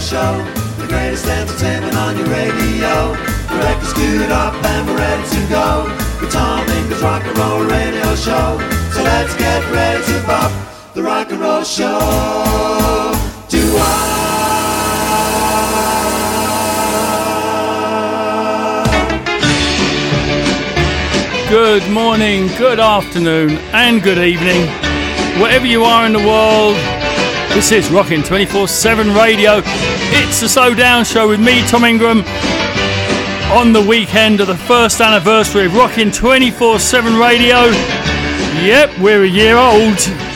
show. The greatest entertainment on your radio. The record's queued up and we're ready to go. The Tom Rock and Roll Radio Show. So let's get ready to bop the Rock and Roll Show. Do I? Good morning, good afternoon, and good evening. Wherever you are in the world, this is Rocking 24 7 Radio. It's the Slow Down Show with me, Tom Ingram, on the weekend of the first anniversary of Rocking 24 7 Radio. Yep, we're a year old.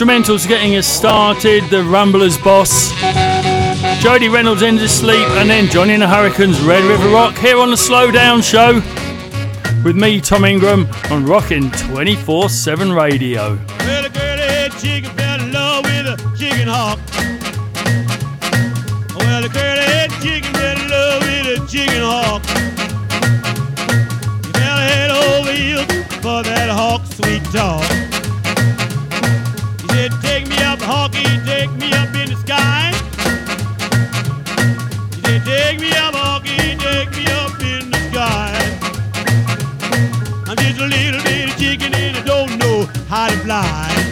Instrumentals getting us started. The Rumblers Boss, Jody Reynolds Endless Sleep, and then Johnny and the Hurricanes Red River Rock here on the Slowdown Show with me, Tom Ingram, on Rockin' 24 7 Radio. Well, a head chicken fell in love with a chicken hawk. Well, a head chicken fell in love with a chicken hawk. He fell head over heels for that hawk sweet talk. Said, Take me up, Hawky, take me up in the sky. He said, Take me up, Hawky, take me up in the sky. I'm just a little bitty chicken and I don't know how to fly.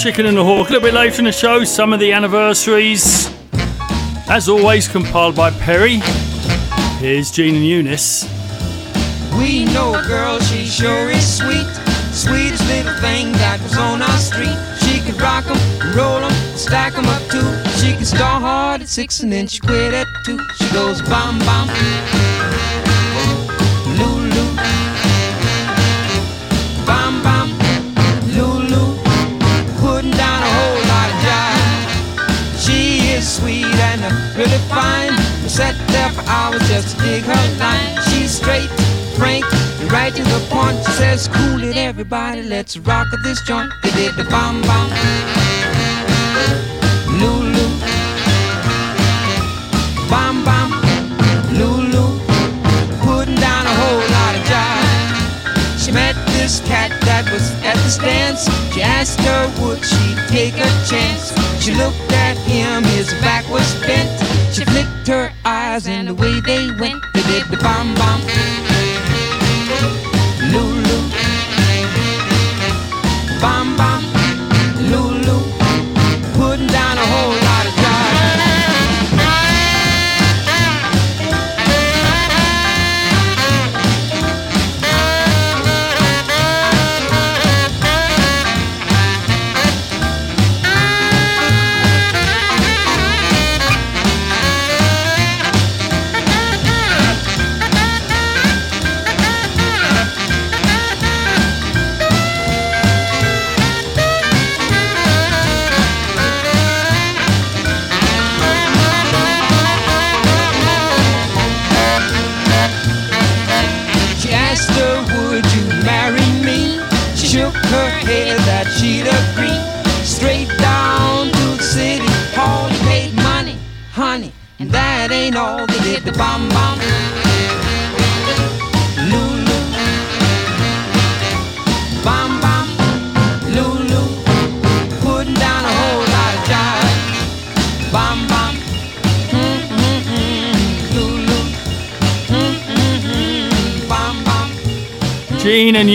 Chicken and the Hawk. A little bit later in the show, some of the anniversaries. As always, compiled by Perry. Here's Gene and Eunice. We know a girl, she sure is sweet. Sweetest little thing that was on our street. She could rock 'em, roll 'em, stack 'em up too. She can start hard at six and then she quit at two. She goes bam bam, really fine. Sat there for hours just to dig her line. She's straight, frank, and right to the point. She says, "Cool it, everybody, let's rock at this joint." They did the bam bam, lulu, bam bam, lulu, putting down a whole lot of jive. She met this cat that was at the stands. She asked her would she take a chance. She looked at him, his back was bent. She flicked her eyes and away they went. They did the bomb bomb.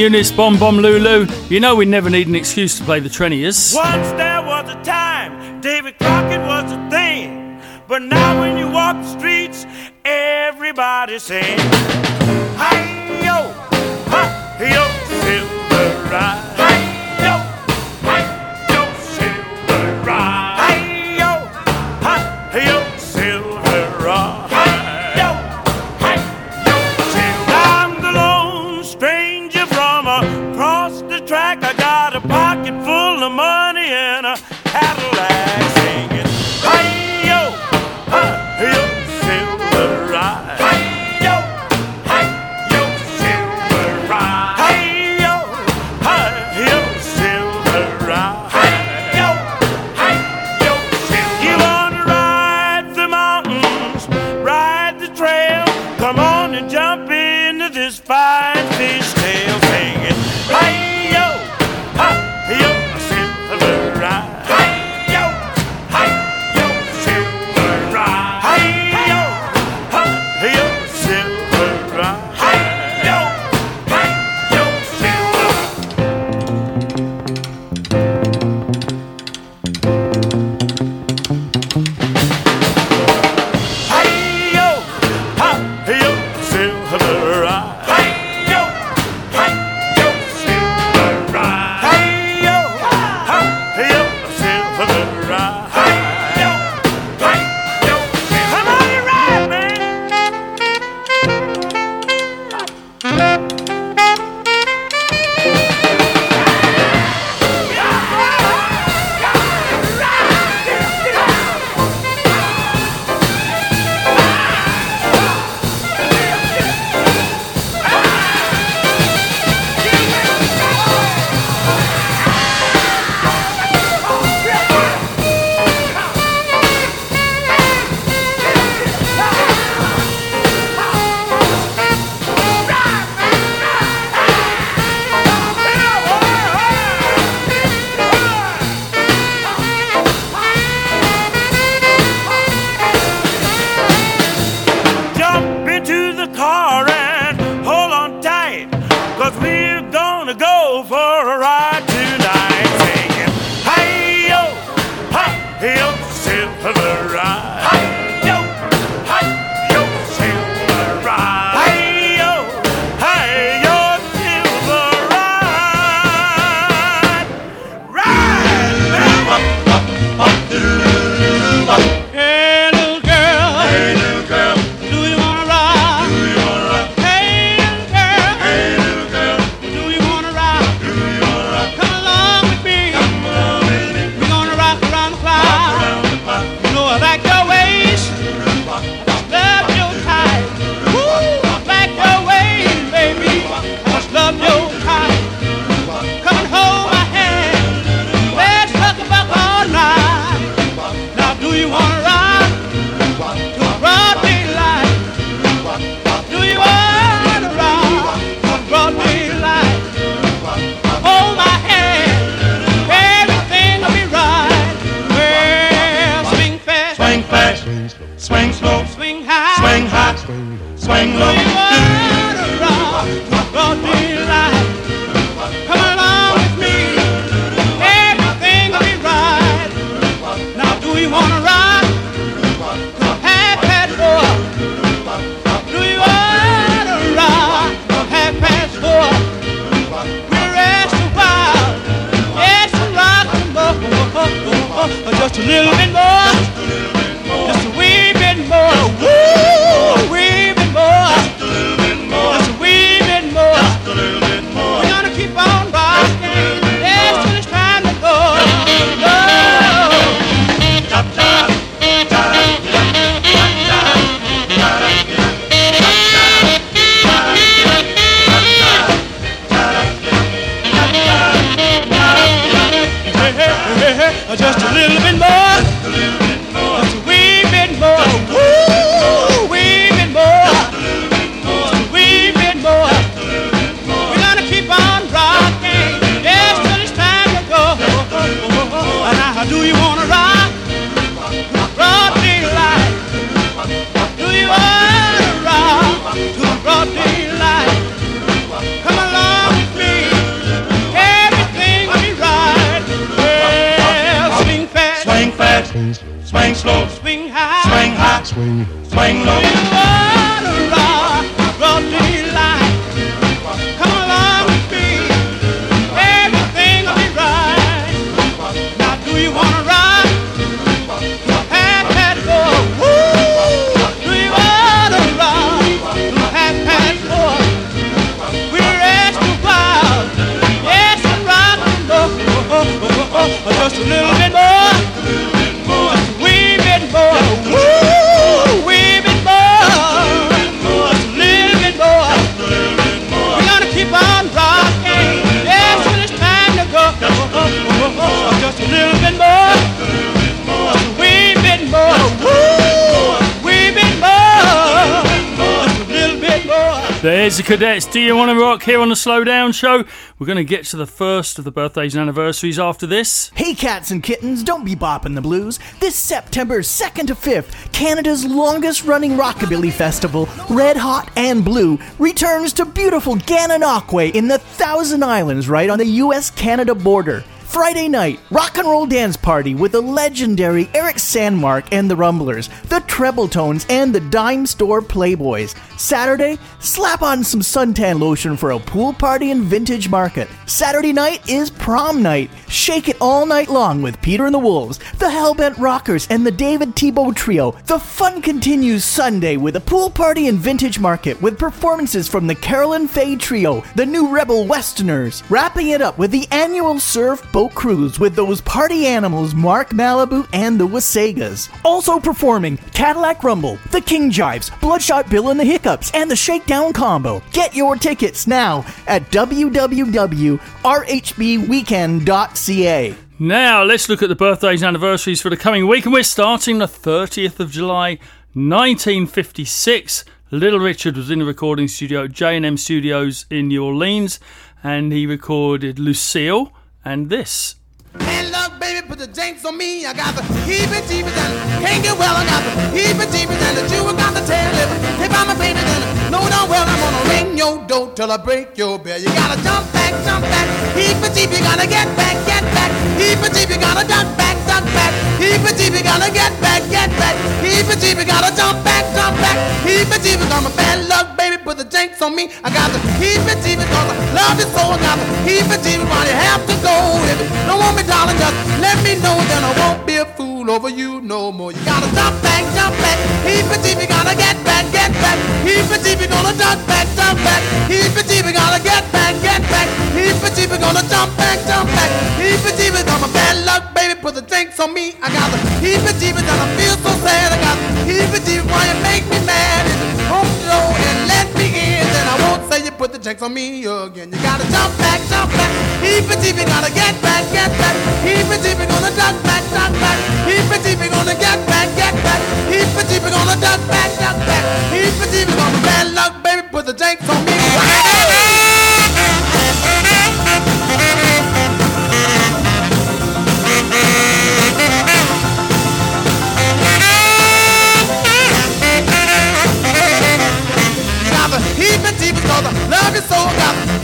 Eunice Bomb Bomb Lulu, you know we never need an excuse to play the Treniers. Once there was a time David Crockett was a thing, but now when you walk the streets, everybody sings. Hi yo, hi yo, Silver Eye. Cadets. Do you want to rock here on the Slow Down Show? We're going to get to the first of the birthdays and anniversaries after this. Hey cats and kittens, don't be bopping the blues. This September 2nd to 5th, Canada's longest running rockabilly festival, Red Hot and Blue, returns to beautiful Gananoque in the Thousand Islands right on the US Canada border. Friday night, rock and roll dance party with the legendary Eric Sandmark and the Rumblers, the Treble Tones, and the Dime Store Playboys. Saturday, slap on some suntan lotion for a pool party and vintage market. Saturday night is prom night. Shake it all night long with Peter and the Wolves, the Hellbent Rockers, and the David Tebow Trio. The fun continues Sunday with a pool party and vintage market with performances from the Carolyn Faye Trio, the New Rebel Westerners, wrapping it up with the annual Surf Boat Cruise with those party animals Mark Malibu and the Wasagas. Also performing Cadillac Rumble, the King Jives, Bloodshot Bill and the Hiccups, and the Shakedown Combo. Get your tickets now at www.rhbweekend.ca. Now, let's look at the birthdays and anniversaries for the coming week, and we're starting the 30th of July, 1956. Little Richard was in the recording studio at J&M Studios in New Orleans, and he recorded Lucille and this. Hey, baby, put the jinx on me. I got the heebie jeebies and can't get well. I got the heebie jeebies and the Jew got the tail lip. If I'm a baby, then no, no, well, I'm gonna ring your door till I break your bell. You gotta jump back, jump back. Heebie jeebie, gotta get back, get back. Heebie jeebie, gotta duck back, duck back. Heebie jeebie, gotta get back, get back. Heebie jeebie, gotta jump back, jump back. Heebie jeebie, got my bad luck, baby, put the jinx on me. I got the heebie jeebie, cause I love you so. I got the heebie jeebie, why you have to go? If you don't want me, darling, just let me know, then I won't be a fool over you no more. You gotta jump back, jump back. Heebie jeebie, gotta get back, get back. Heebie jeebie, gonna duck back, jump back. Heebie jeebie, gotta get back, get back. Heebie jeebie, gonna jump back, jump back. Heebie jeebie, got my bad luck, baby, put the drinks on me. I got the heebie jeebie, and I feel so sad. I got the heebie jeebie, why you make me mad? You home low and let me in, then I won't say you put the drinks on me again. You gotta jump back, jump back. Heebie jeebie, gotta get back, get back. Heebie jeebie, gonna duck back, duck back. Heebie jeebie, gonna get back, get back. Heebie jeebie, gonna duck back, duck back. Heebie jeebie, got my bad luck, baby, put the drinks on me.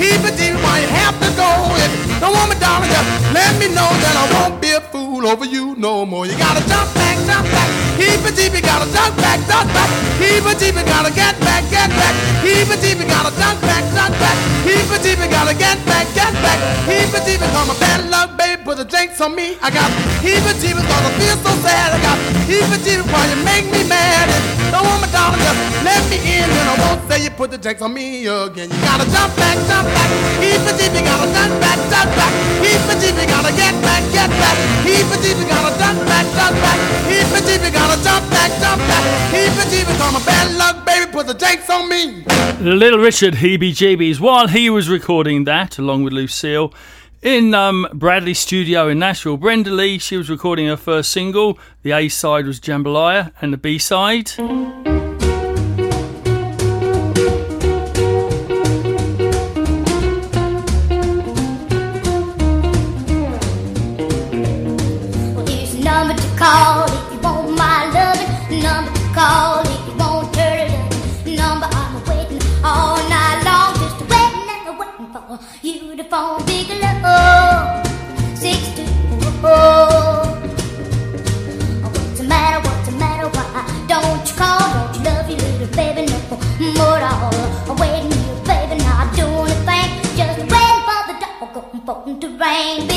The heebie jeebie, why you have to go? If want me, darling, just let me know, then I won't be a fool over you no more. You gotta jump back, jump back. Heebie jeebie, gotta duck back, duck back. Heebie jeebie, gotta get back, get back. Heebie jeebie, gotta duck back, duck back. Heebie jeebie, gotta get back, get back. Heebie jeebie, cause my bad luck, baby, put the drinks on me. I got heebie jeebie, cause I feel so sad. I got heebie jeebie, why you make me mad? You don't want me, darling, just let me in, then I won't say you put the drinks on me again. You gotta jump back, jump back. Heebie jeebie, gotta duck back, duck back. Heebie jeebie, gotta get back, get back. Heebie jeebie, gotta duck back, back. Gotta jump back, jump back. Bad luck, baby, put the drinks on me. Little Richard heebie jeebies while he was recording that along with Lucille in um, Bradley Studio in Nashville. Brenda Lee, she was recording her first single. The A side was Jambalaya, and the B side. call if you want my loving number to call if you want turn it. Number I'm waiting all night long, just waiting and waiting for you to phone Bigelow. Six two oh. What's the matter? What's the matter? Why don't you call? Don't you love your little baby no more at all? Waiting here, baby, not doing a thing, just waiting for the doggone phone to ring.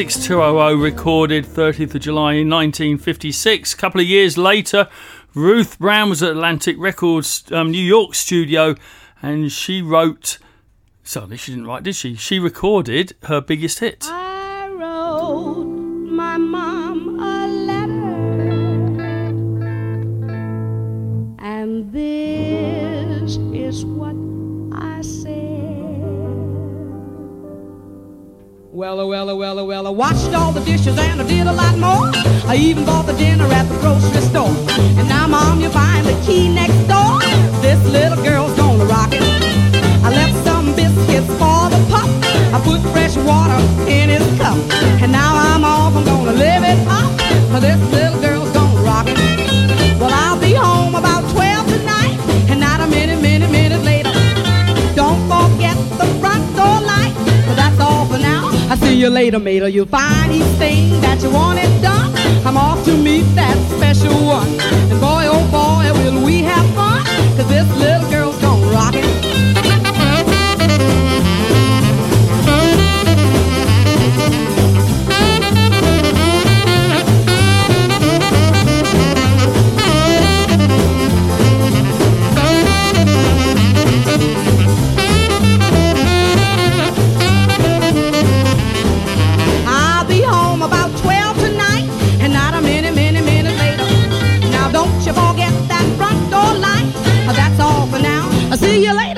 6200 recorded 30th of July in 1956. A couple of years later, Ruth Brown was at Atlantic Records um, New York studio and she wrote. Suddenly, she didn't write, did she? She recorded her biggest hit. Washed all the dishes and I did a lot more. I even bought the dinner at the grocery store. And now, Mom, you're buying the key next door. This little girl's gonna rock it. I left some biscuits for the pup. I put fresh water in his cup. And now I'm off, I'm gonna live it up. This little girl's gonna rock it. Well, I'll be home about 12 tonight. And not a minute, minute, minute later. Don't forget see you later, mater. You'll find each thing that you want wanted done. I'm off to meet that special one. And boy, oh boy, will we have fun. Cause this little girl's gonna rock it.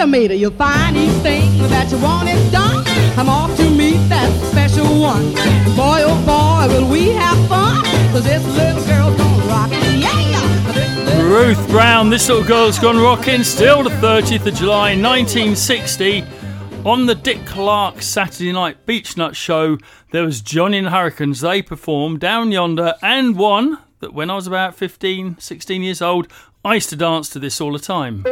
Mater. You'll find each thing that you wanted done. I'm off to meet that special one. Boy, oh boy, will we have fun. Cause this little girl's gonna rock. Ruth Brown, This Little Girl's Gone Rockin', still the 30th of July 1960. On the Dick Clark Saturday Night Beech-Nut Show, there was Johnny and the Hurricanes. They performed Down Yonder and one that when I was about 15, 16 years old, I used to dance to this all the time.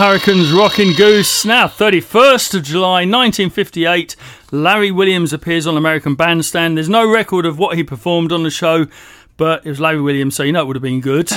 Hurricanes Rockin' Goose. Now, 31st of July 1958, Larry Williams appears on American Bandstand. There's no record of what he performed on the show, but it was Larry Williams, so you know it would have been good.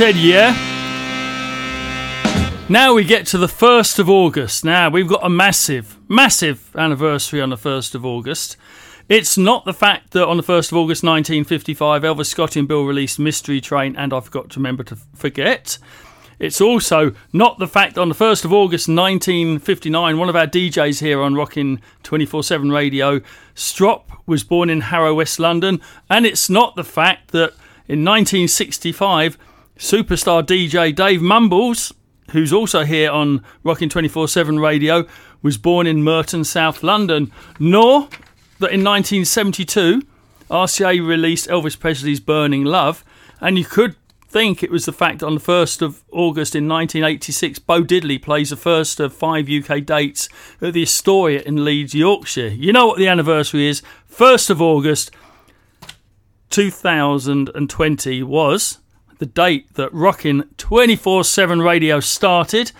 Said yeah. Now we get to the 1st of August. Now we've got a massive, massive anniversary on the 1st of August. It's not the fact that on the 1st of August 1955, Elvis Scott and Bill released Mystery Train and I Forgot to Remember to Forget. It's also not the fact that on the 1st of August 1959, one of our DJs here on Rockin' 24 7 radio, Strop, was born in Harrow, West London. And it's not the fact that in 1965, superstar DJ Dave Mumbles, who's also here on Rockin' 24 7 radio, was born in Merton, South London. Nor that in 1972, RCA released Elvis Presley's Burning Love. And you could think it was the fact that on the 1st of August in 1986, Bo Diddley plays the first of five UK dates at the Astoria in Leeds, Yorkshire. You know what the anniversary is? 1st of August 2020 was the date that Rockin' 24 7 radio started.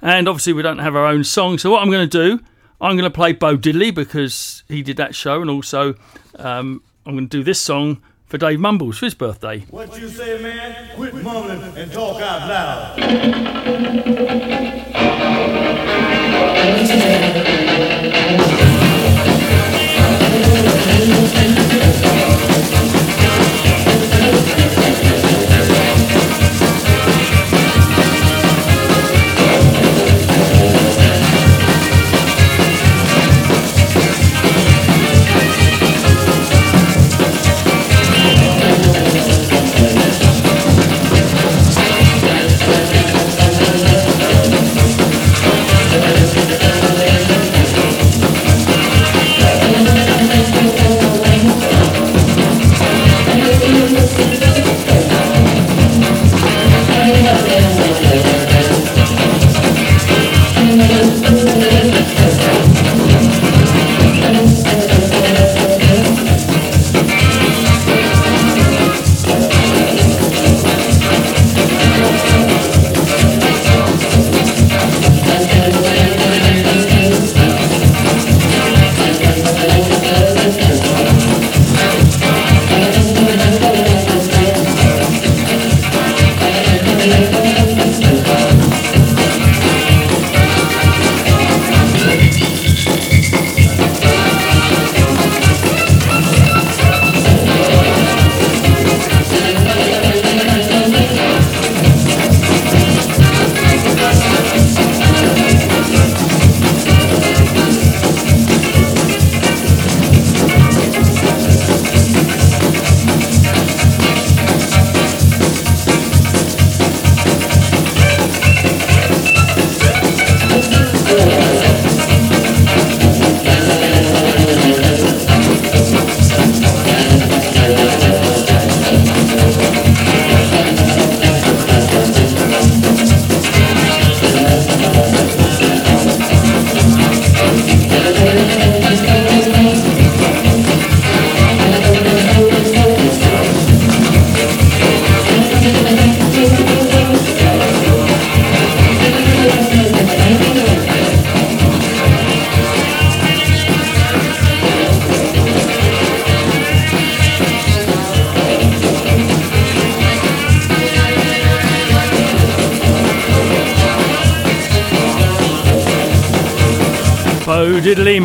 And obviously, we don't have our own song. So, what I'm going to do, I'm going to play Bo Diddley because he did that show. And also, um, I'm going to do this song for Dave Mumbles for his birthday. What you say, man? Quit mumbling and talk out loud.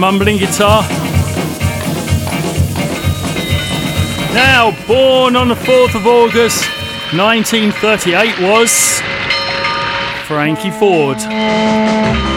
Mumbling guitar. Now, born on the 4th of August 1938 was Frankie Ford.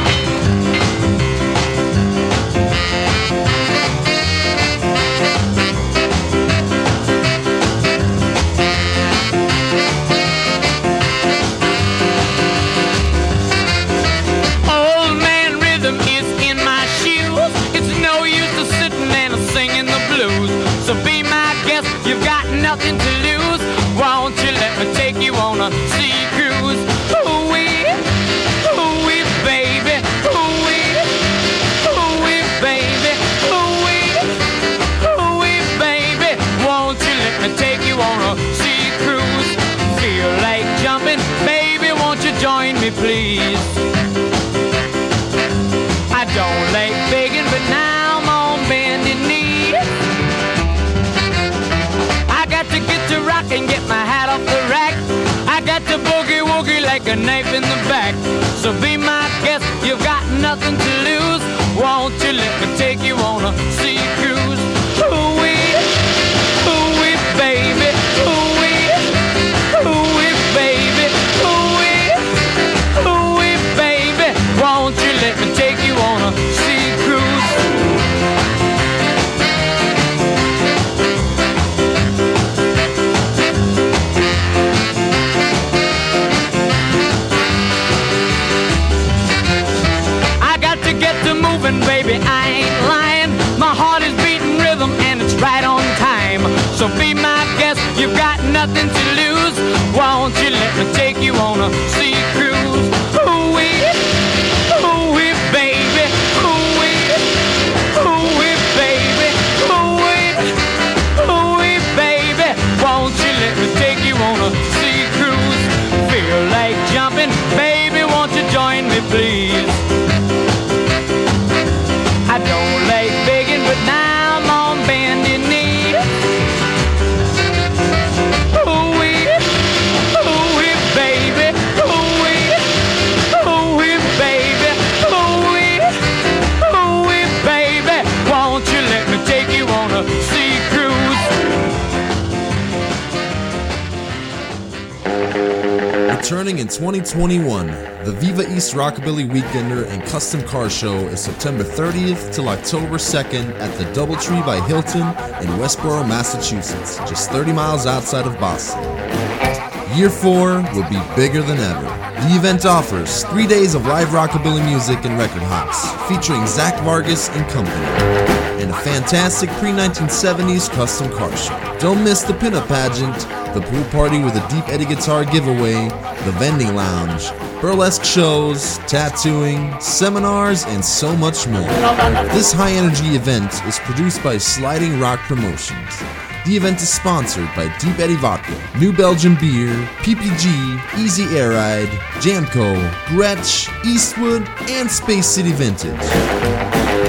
¡Gracias! Returning in 2021, the Viva East Rockabilly Weekender and Custom Car Show is September 30th till October 2nd at the Doubletree by Hilton in Westboro, Massachusetts, just 30 miles outside of Boston. Year 4 will be bigger than ever. The event offers three days of live rockabilly music and record hops, featuring Zach Vargas and company, and a fantastic pre 1970s custom car show. Don't miss the pinup pageant, the pool party with a Deep Eddy guitar giveaway, the vending lounge, burlesque shows, tattooing, seminars, and so much more. This high energy event is produced by Sliding Rock Promotions. The event is sponsored by Deep Eddy Vodka, New Belgium Beer, PPG, Easy Air Ride, Jamco, Gretsch, Eastwood, and Space City Vintage.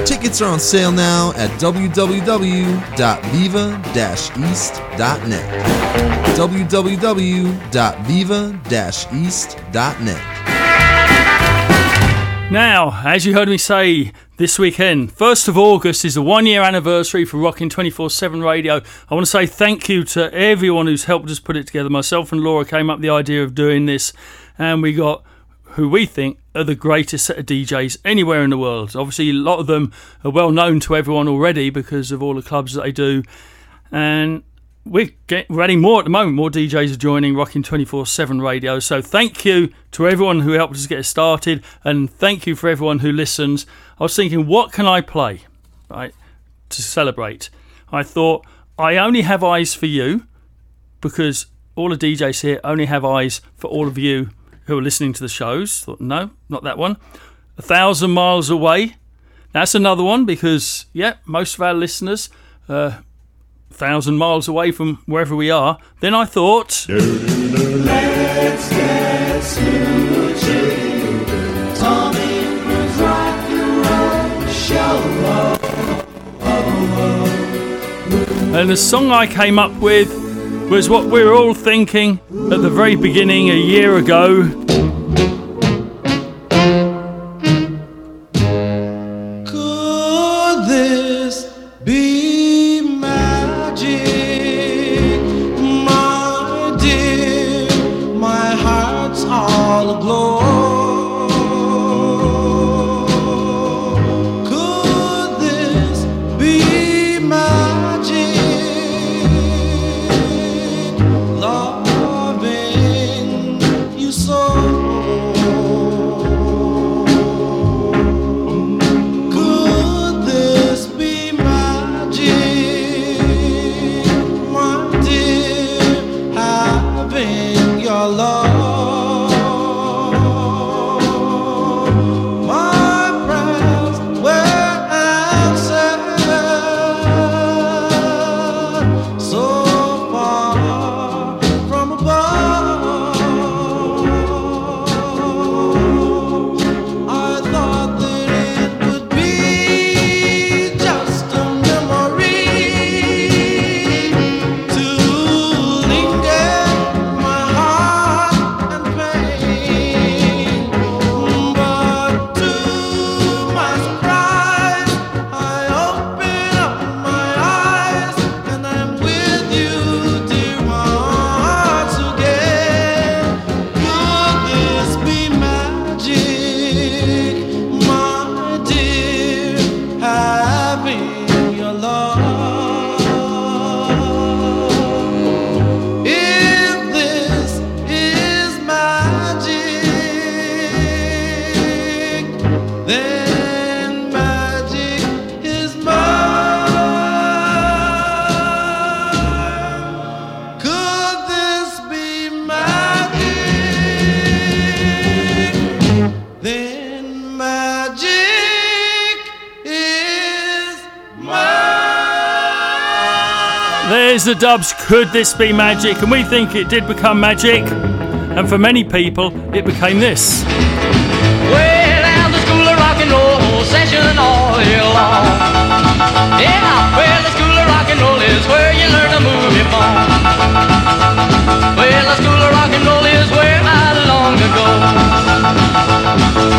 Tickets are on sale now at www.viva-east.net. www.viva-east.net. Now, as you heard me say this weekend, 1st of August is the one year anniversary for Rocking 24 7 radio. I want to say thank you to everyone who's helped us put it together. Myself and Laura came up with the idea of doing this, and we got who we think are the greatest set of DJs anywhere in the world. Obviously, a lot of them are well known to everyone already because of all the clubs that they do, and we're, adding more at the moment. More DJs are joining Rocking 24 7 radio. So thank you to everyone who helped us get started, and thank you for everyone who listens. I was thinking, what can I play, right, to celebrate? I thought, I only have eyes for you because all the DJs here only have eyes for all of you who are listening to the shows. Thought, no, not that one. A thousand miles away. That's another one because, yeah, most of our listeners. Uh, thousand miles away from wherever we are, then I thought. Let's get and. And the song I came up with was what we were all thinking at the very beginning a year ago. Could this be magic? And we think it did become magic. And for many people, it became this. Well, and the school of rock and roll session all year long. Yeah, well, the school of rock and roll is where you learn to move your bone. Well, the school of rock and roll is where I long to go.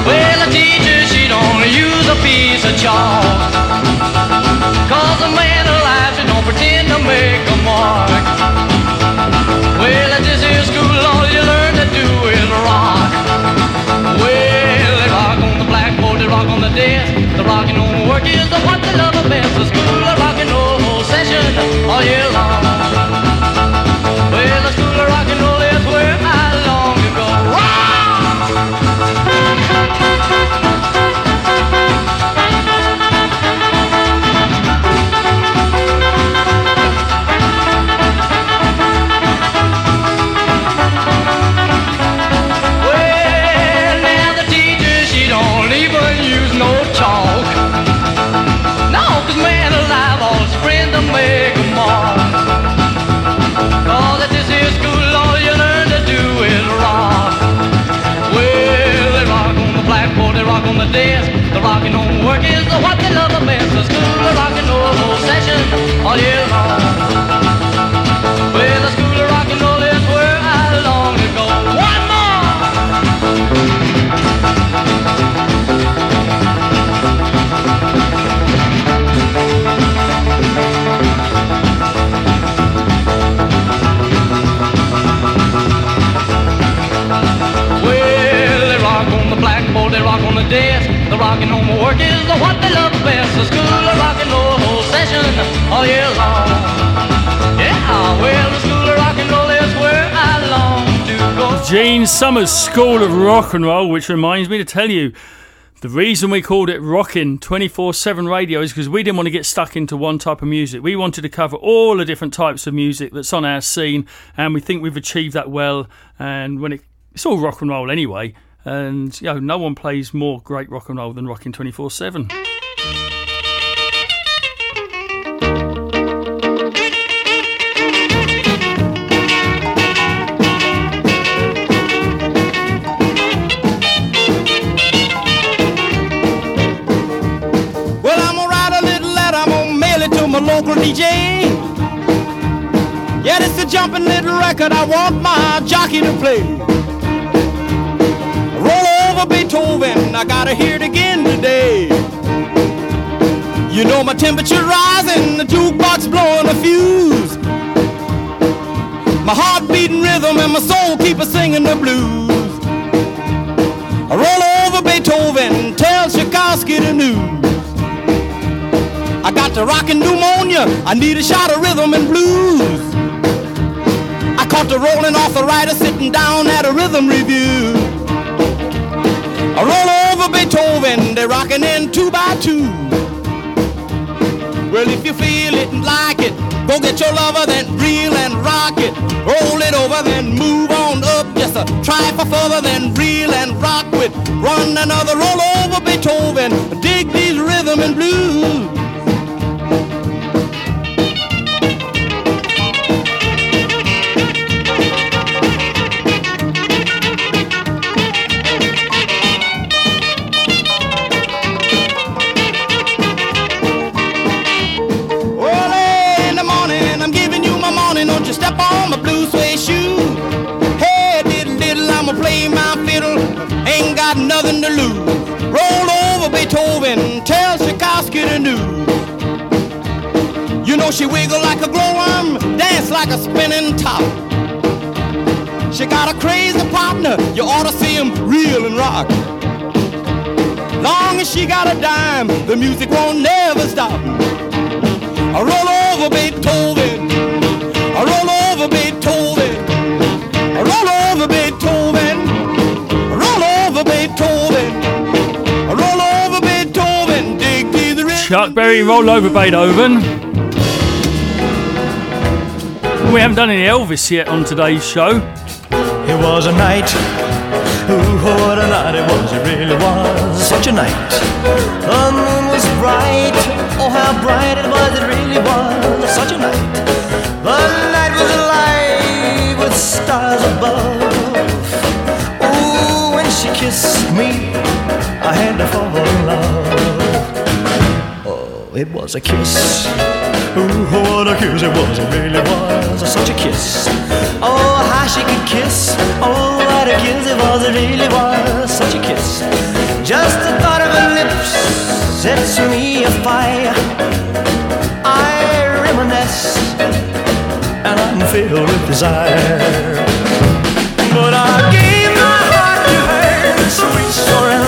Well, the teacher, she don't use a piece of chalk. Cause a man alive, she don't pretend to make a mark. Rock on the desk. The rocking on work is the what they love the best. The school of rock and roll session all year long. Summers School of Rock and Roll, which reminds me to tell you the reason we called it Rockin' 24 7 radio is because we didn't want to get stuck into one type of music. We wanted to cover all the different types of music that's on our scene, and we think we've achieved that well. And when it, it's all rock and roll anyway, and you know, no one plays more great rock and roll than Rockin' 24 7. My local DJ. Yeah, it's a jumping little record I want my jockey to play. Roll over Beethoven, I gotta hear it again today. You know my temperature rising, the jukebox blowing a fuse. My heart beating rhythm and my soul keep a singing the blues. I roll over Beethoven, tell Tchaikovsky the news. I got the rockin' pneumonia. I need a shot of rhythm and blues. I caught the rolling arthritis sitting down at a rhythm review. I roll over Beethoven, they're rockin' in two by two. Well, if you feel it and like it, go get your lover, then reel and rock it. Roll it over, then move on up. Just a try for further, then reel and rock with one another. Roll over Beethoven, dig these rhythm and blues. Nothing to lose. Roll over Beethoven, tell Tchaikovsky the news. You know she wiggle like a glowworm, dance like a spinning top. She got a crazy partner, you ought to see him reel and rock. Long as she got a dime, the music won't never stop. Roll over Beethoven. Chuck Berry, roll over Beethoven. We haven't done any Elvis yet on today's show. It was a night. Ooh, what a night it was. It really was such a night. The moon was bright. Oh, how bright it was. It really was such a night. The night was alive with stars above. Oh, when she kissed me, I had to fall it was a kiss. Ooh, what a kiss it was, it really was such a kiss. Oh, how she could kiss. Oh, what a kiss it was, it really was such a kiss. Just the thought of her lips sets me afire. I reminisce and I'm filled with desire. But I gave my heart to her, sweet surrender.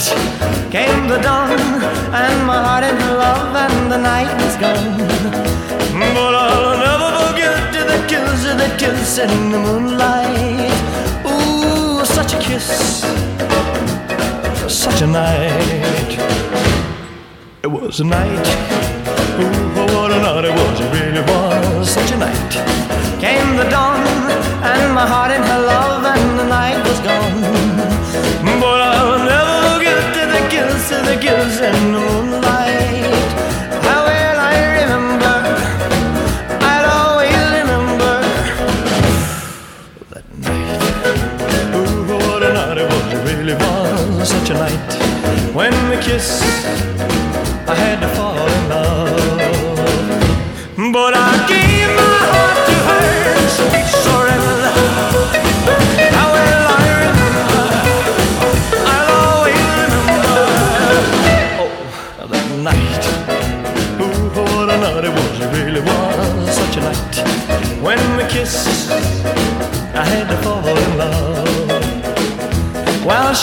Night. Came the dawn, and my heart in love, and the night was gone. But I'll never forget the kiss, the kiss in the moonlight. Ooh, such a kiss, such a night. It was a night. Ooh, oh, what a night it was. It really was such a night. Came the dawn, and my heart in her love, and the night was gone. Kiss in the moonlight. How well I remember. I'll always remember that night. Ooh, what a night it was. It really was such a night. When we kissed,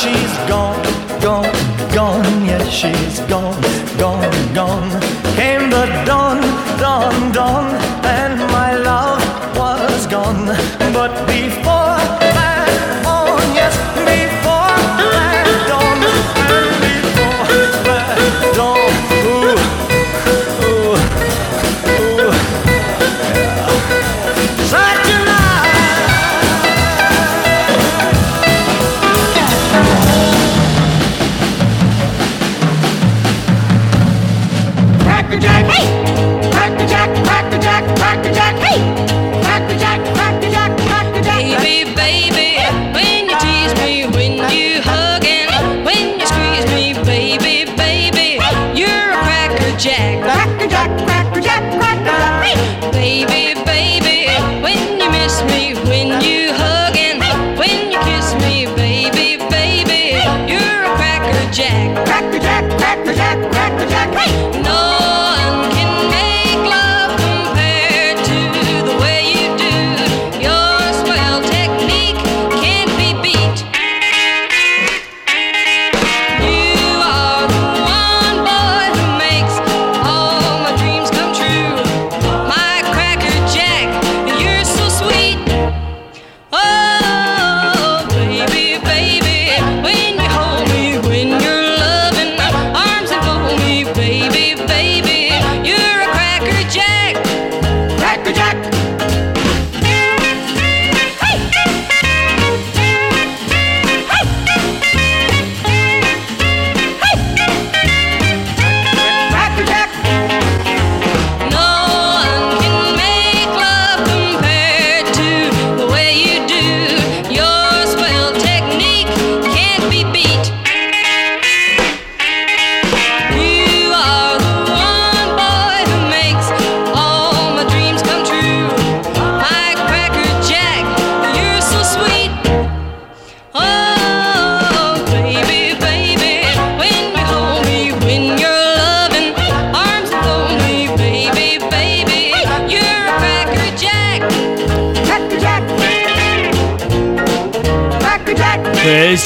she's gone, gone, gone, yes, she's gone, gone, gone. Came the dawn, dawn, dawn, and my love was gone. But before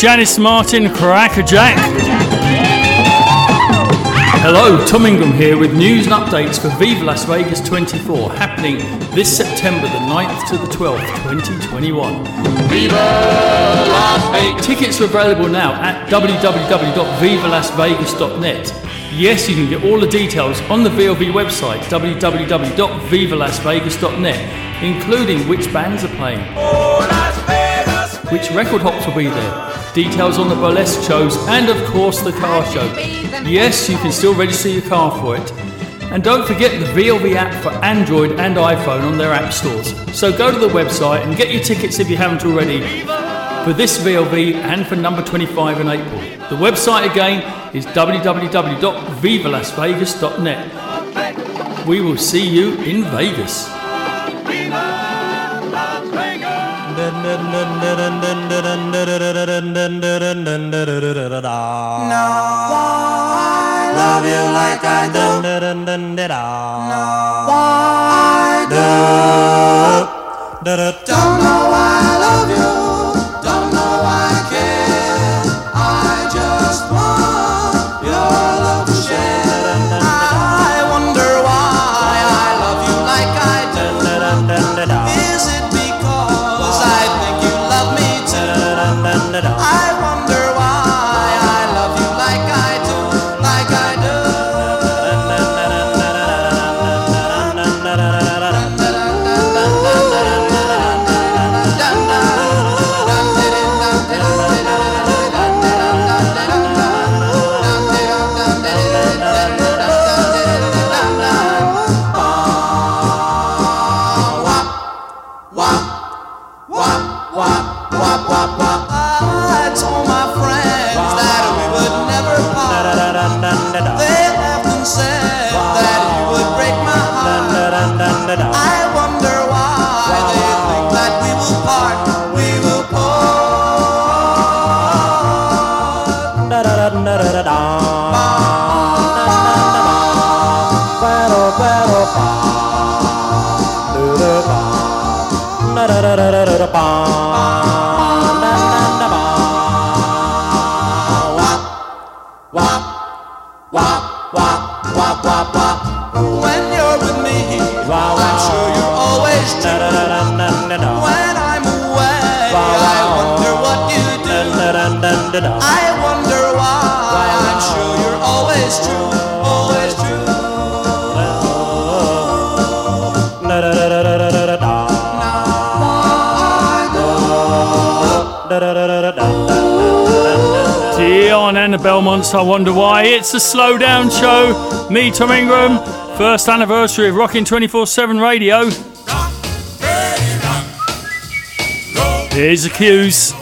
Janis Martin, Crackerjack. Hello, Tom Ingram here with news and updates for Viva Las Vegas 24, happening this September the 9th to the 12th, 2021. Viva Las Vegas! Tickets are available now at www.vivalasvegas.net. Yes, you can get all the details on the VLV website, www.vivalasvegas.net, including which bands are playing. Which record hops will be there, details on the burlesque shows, and of course the car show. Yes, you can still register your car for it. And don't forget the VLV app for Android and iPhone on their app stores. So go to the website and get your tickets if you haven't already for this VLV and for number 25 in April. The website again is www.vivalasvegas.net. We will see you in Vegas. When you're with me, I'm sure you're always true. When I'm away, I wonder what you do. I wonder why. I'm sure you're always true, the Belmonts, I wonder why. It's the Slow Down Show. Me, Tom Ingram. First anniversary of Rocking 24 7 Radio. Here's the cues.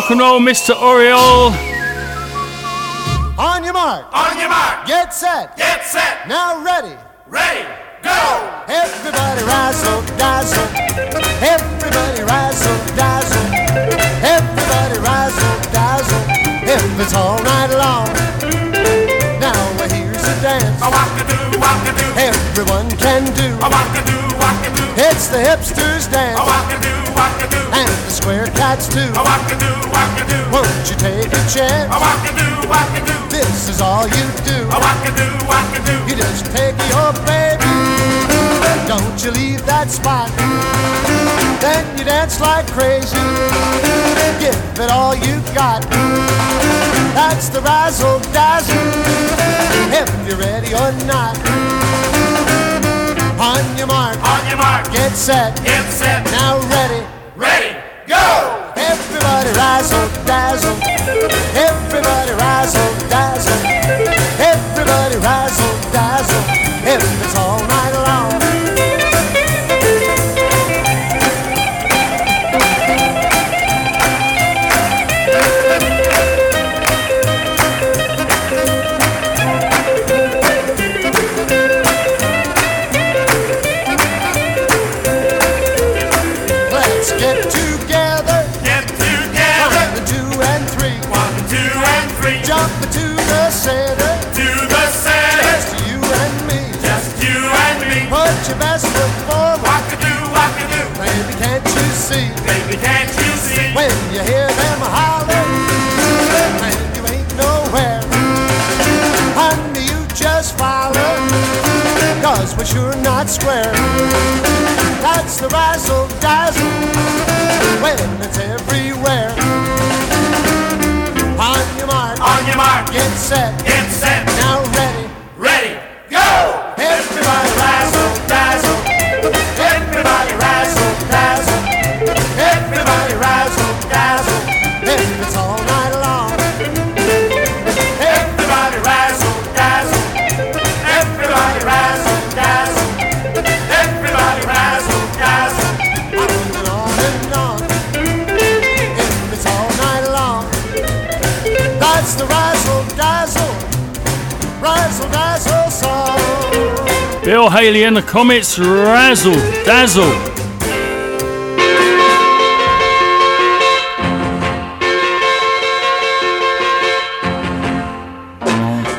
Rock and roll, Mr. Oriole. On your mark. On your mark. Get set. Get set. Now ready. Ready. Go. Everybody rise razzle dazzle. Everybody rise razzle dazzle. Everybody rise razzle dazzle. If it's all night long. Now here's the dance. everyone can do. It's the hipsters dance, and the square cats too. Won't you take a chance? This is all you do. You just take your baby, don't you leave that spot. Then you dance like crazy, give it all you've got. That's the razzle dazzle, if you're ready or not. On your mark, on your mark, get set, get set. Now ready! Razzle dazzle, everybody razzle dazzle, everybody razzle dazzle. Comets Razzle Dazzle.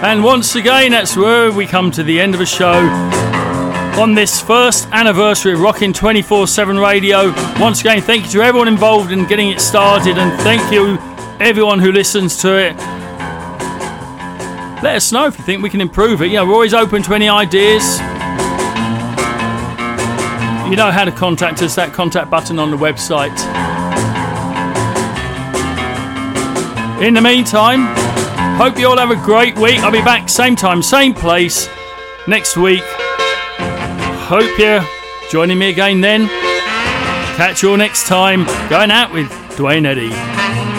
And once again, that's where we come to the end of a show. On this first anniversary of Rockin' 24 7 Radio. Once again, thank you to everyone involved in getting it started, and thank you everyone who listens to it. Let us know if you think we can improve it. Know, we're always open to any ideas. You know how to contact us, that contact button on the website. In the meantime, hope you all have a great week. I'll be back same time, same place next week. Hope you're joining me again then. Catch you all next time. Going out with Duane Eddy.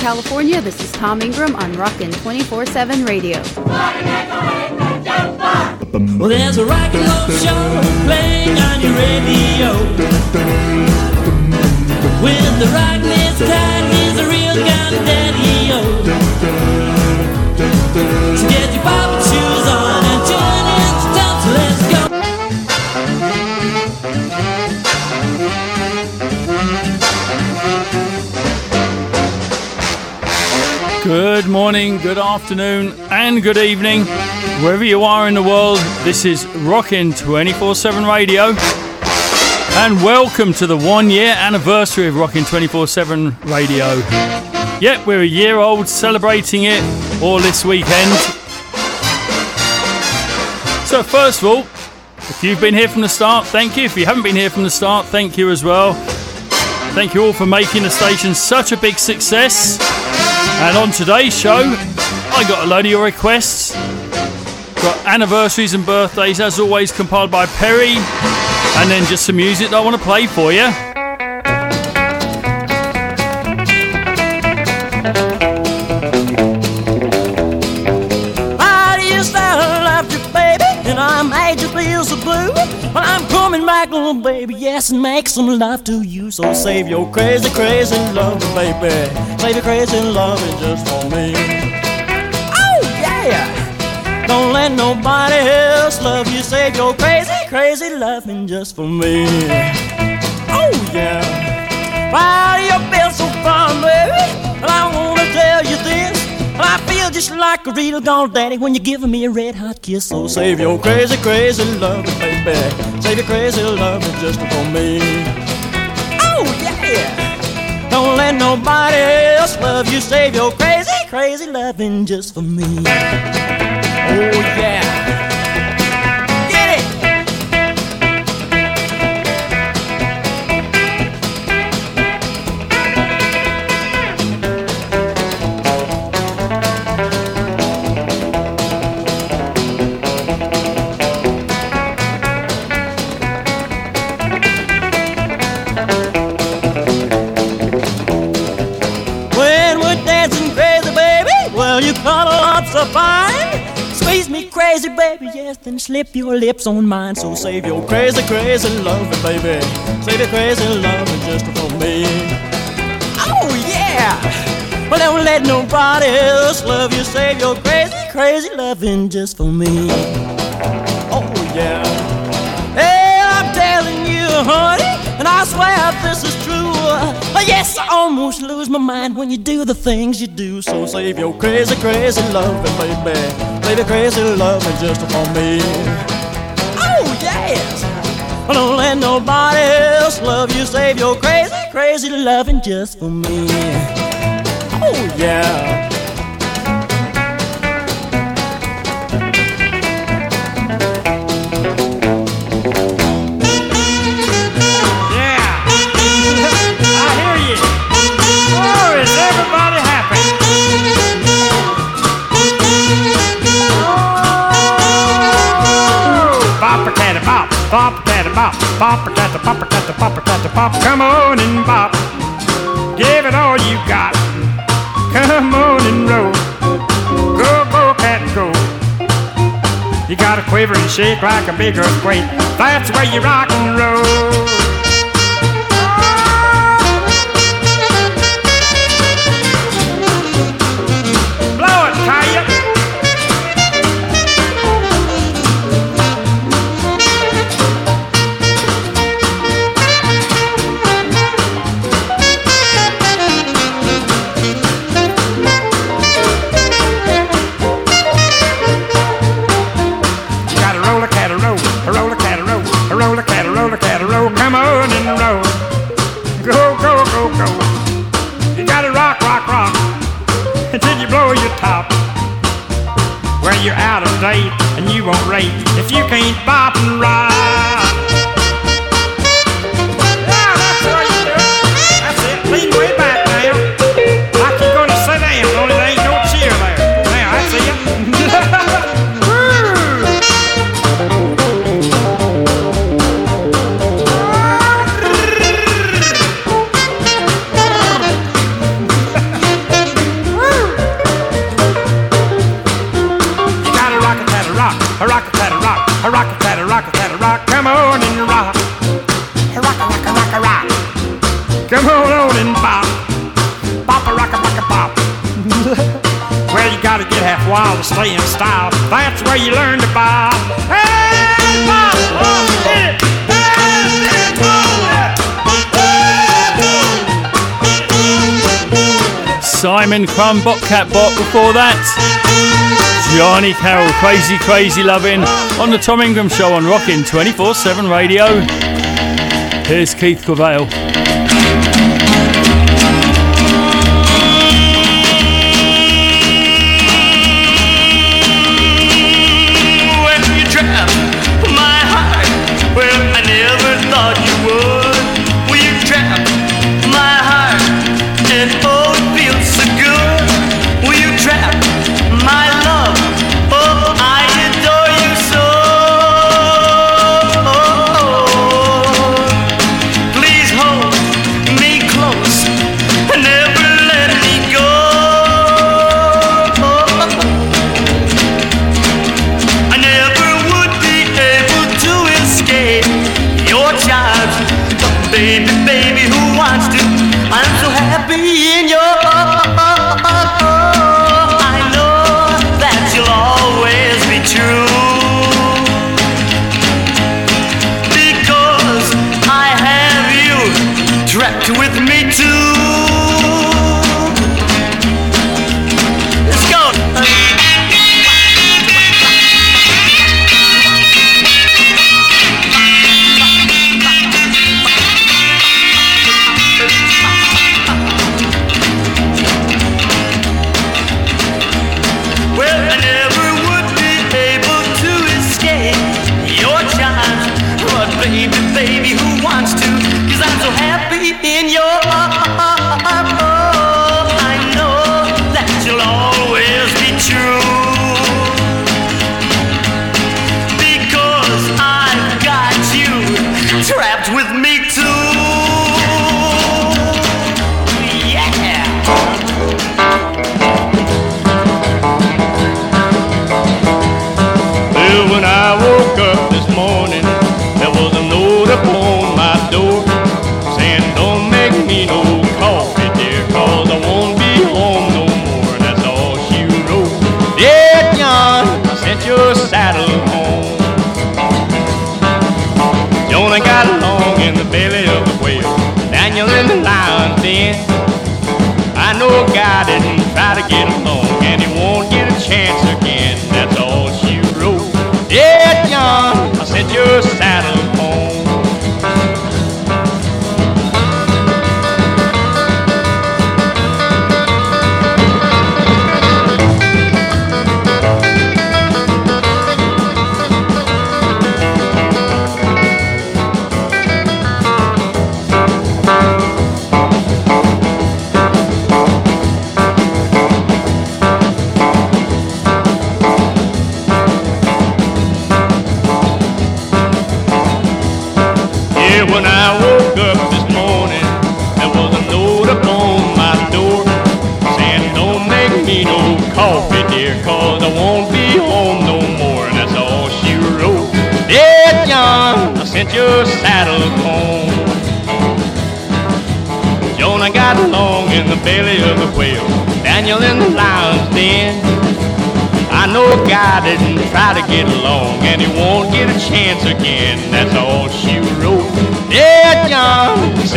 California, this is Tom Ingram on Rockin' 24 7 Radio. Well, there's a rock and roll show playing on your radio. With the rockinest kind, he's a real gun daddy So get your pop Good morning, good afternoon, and good evening. Wherever you are in the world, this is Rockin' 24 7 Radio. And welcome to the one year anniversary of Rockin' 24 7 Radio. Yep, we're a year old celebrating it all this weekend. So, first of all, if you've been here from the start, thank you. If you haven't been here from the start, thank you as well. Thank you all for making the station such a big success. And on today's show, I got a load of your requests. Got anniversaries and birthdays, as always, compiled by Perry. And then just some music that I want to play for you. Baby, yes, and make some love to you. So save your crazy, crazy love, baby. Save your crazy love just for me. Oh, yeah! Don't let nobody else love you. Save your crazy, crazy loving just for me. Oh, yeah. Why you feel so fine, baby? And I wanna feel just like a real gone daddy when you're giving me a red hot kiss. So save your crazy, crazy loving, baby. Save your crazy loving just for me. Oh, yeah. Don't let nobody else love you. Save your crazy, crazy loving just for me. Oh, yeah. Yes, then slip your lips on mine. So save your crazy, crazy loving, baby. Save your crazy loving just for me. Oh, yeah. Well, don't let nobody else love you. Save your crazy, crazy loving just for me. Oh, yeah. Hey, I'm telling you, honey, and I swear Oh, yes, I almost lose my mind when you do the things you do. So save your crazy, crazy loving, baby. Save your crazy loving just for me. Oh, yes. Don't let nobody else love you. Save your crazy, crazy loving just for me. Oh, yeah. Bop, a cat bop a cat bop a cat bop. Come on and bop, give it all you got. Come on and roll, go go cat go. You gotta quiver and shake like a big earthquake. That's where you rock and roll. Crumb, Bobcat Bop before that. Johnny Carroll, Crazy Crazy Lovin' on the Tom Ingram Show on Rockin' 24 7 Radio. Here's Keith Cavale.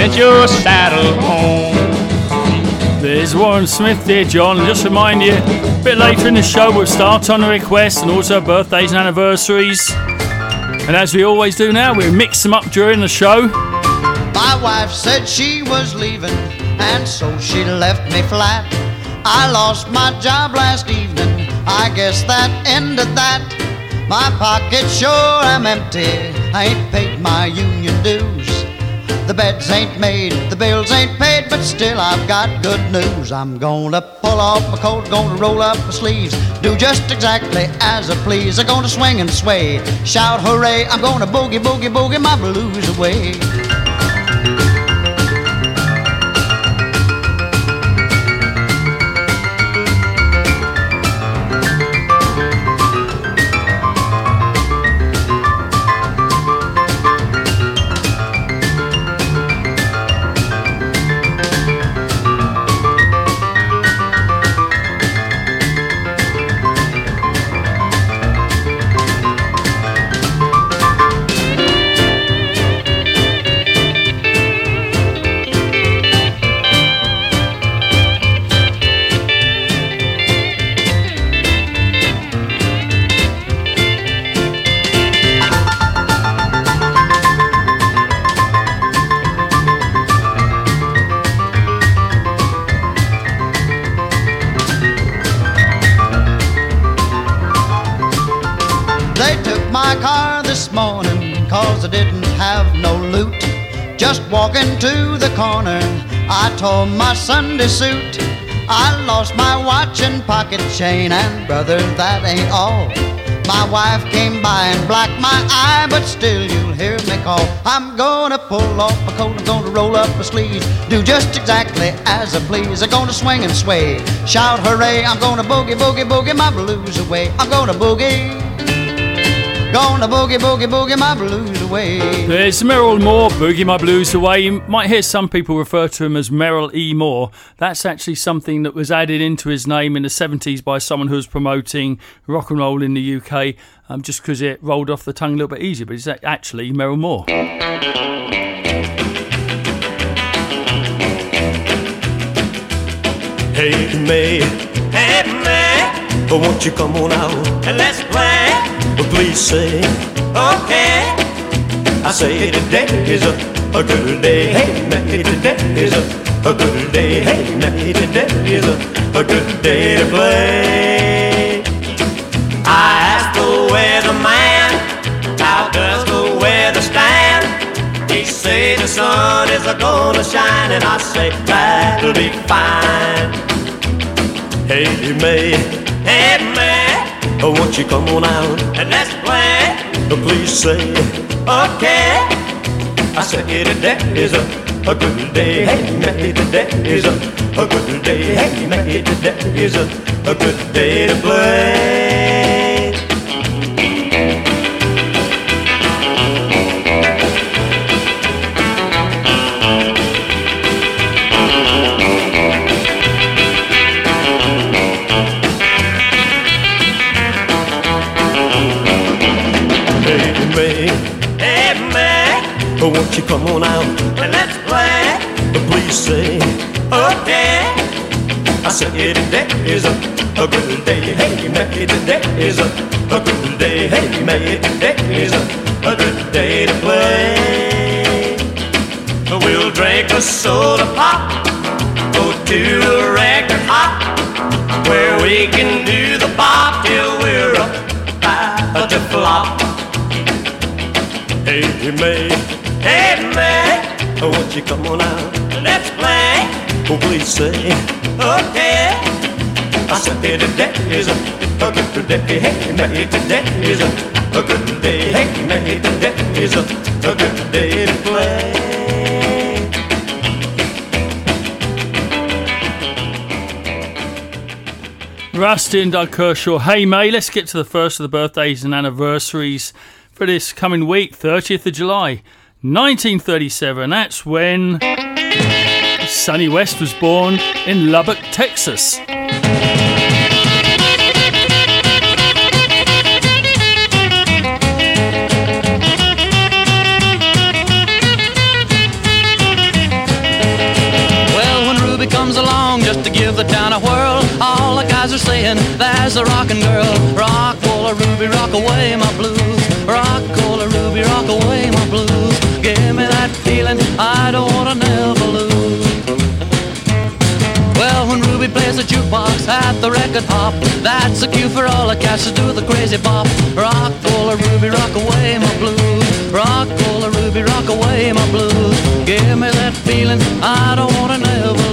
John, sent your saddle home. There's Warren Smith, dear John. Just remind you, a bit later in the show, we'll start on the requests and also birthdays and anniversaries. And as we always do now, we mix them up during the show. My wife said she was leaving, and so she left me flat. I lost my job last evening, I guess that ended that. My pocket sure am empty, I ain't paid my union dues. The beds ain't made, the bills ain't paid, but still I've got good news. I'm gonna pull off my coat, gonna roll up my sleeves, do just exactly as I please. I'm gonna swing and sway, shout hooray, I'm gonna boogie, boogie, boogie my blues away. Corner, I tore my Sunday suit. I lost my watch and pocket chain, and brother, that ain't all. My wife came by and blacked my eye, but still you'll hear me call. I'm gonna pull off my coat, I'm gonna roll up my sleeves, do just exactly as I please. I'm gonna swing and sway, shout hooray, I'm gonna boogie, boogie, boogie my blues away. I'm gonna boogie. Gonna boogie, boogie, boogie my blues away. There's Merrill Moore, Boogie My Blues Away. You might hear some people refer to him as Merrill E. Moore. That's actually something that was added into his name in the 70s by someone who was promoting rock and roll in the UK, um, just because it rolled off the tongue a little bit easier, but it's actually Merrill Moore. Hey May, Hey, man, oh, won't you come on out? and let's play. Oh, please say, Okay, I say today is a, a good day. Hey May, today is a, a good day. Hey May, today is a, a good day to play. I asked the weatherman, how does the weather stand? He say the sun is a gonna shine, and I say that'll be fine. Hey May, Hey, man, oh, won't you come on out? and let's play. Oh, please say, Okay, I say today is a, a good day. Hey May, today is a, a good day. Hey May, today is a, a good day to play. Won't you come on out? and let's play. Please say, Okay, I say today is a, a good day. Hey May, today is a, a good day. Hey May, today is a, a good day to play. we'll drink a soda pop, go to a record hop, where we can do the bop till we're about to flop. Hey May, Hey, man, oh, won't you come on out? let's play. Oh, please say, Okay, I said today is a, a good day. Hey May, today is a, a good day. Hey May, today is a, a good day to play. Rusty and Doug Kershaw. Hey, May, let's get to the first of the birthdays and anniversaries for this coming week, 30th of July, 1937. That's when Sonny West was born in Lubbock, Texas. Well, when Ruby comes along just to give the town a whirl, all the guys are saying, there's a rockin' girl. Rock-ola Ruby, rock away my blues. Rock, roll Ruby, rock away my blues. Give me that feeling I don't wanna never lose. Well, when Ruby plays the jukebox at the record hop, that's a cue for all the cats to do the crazy bop. Rock, roll Ruby, rock away my blues. Rock, roll Ruby, rock away my blues. Give me that feeling I don't wanna never lose.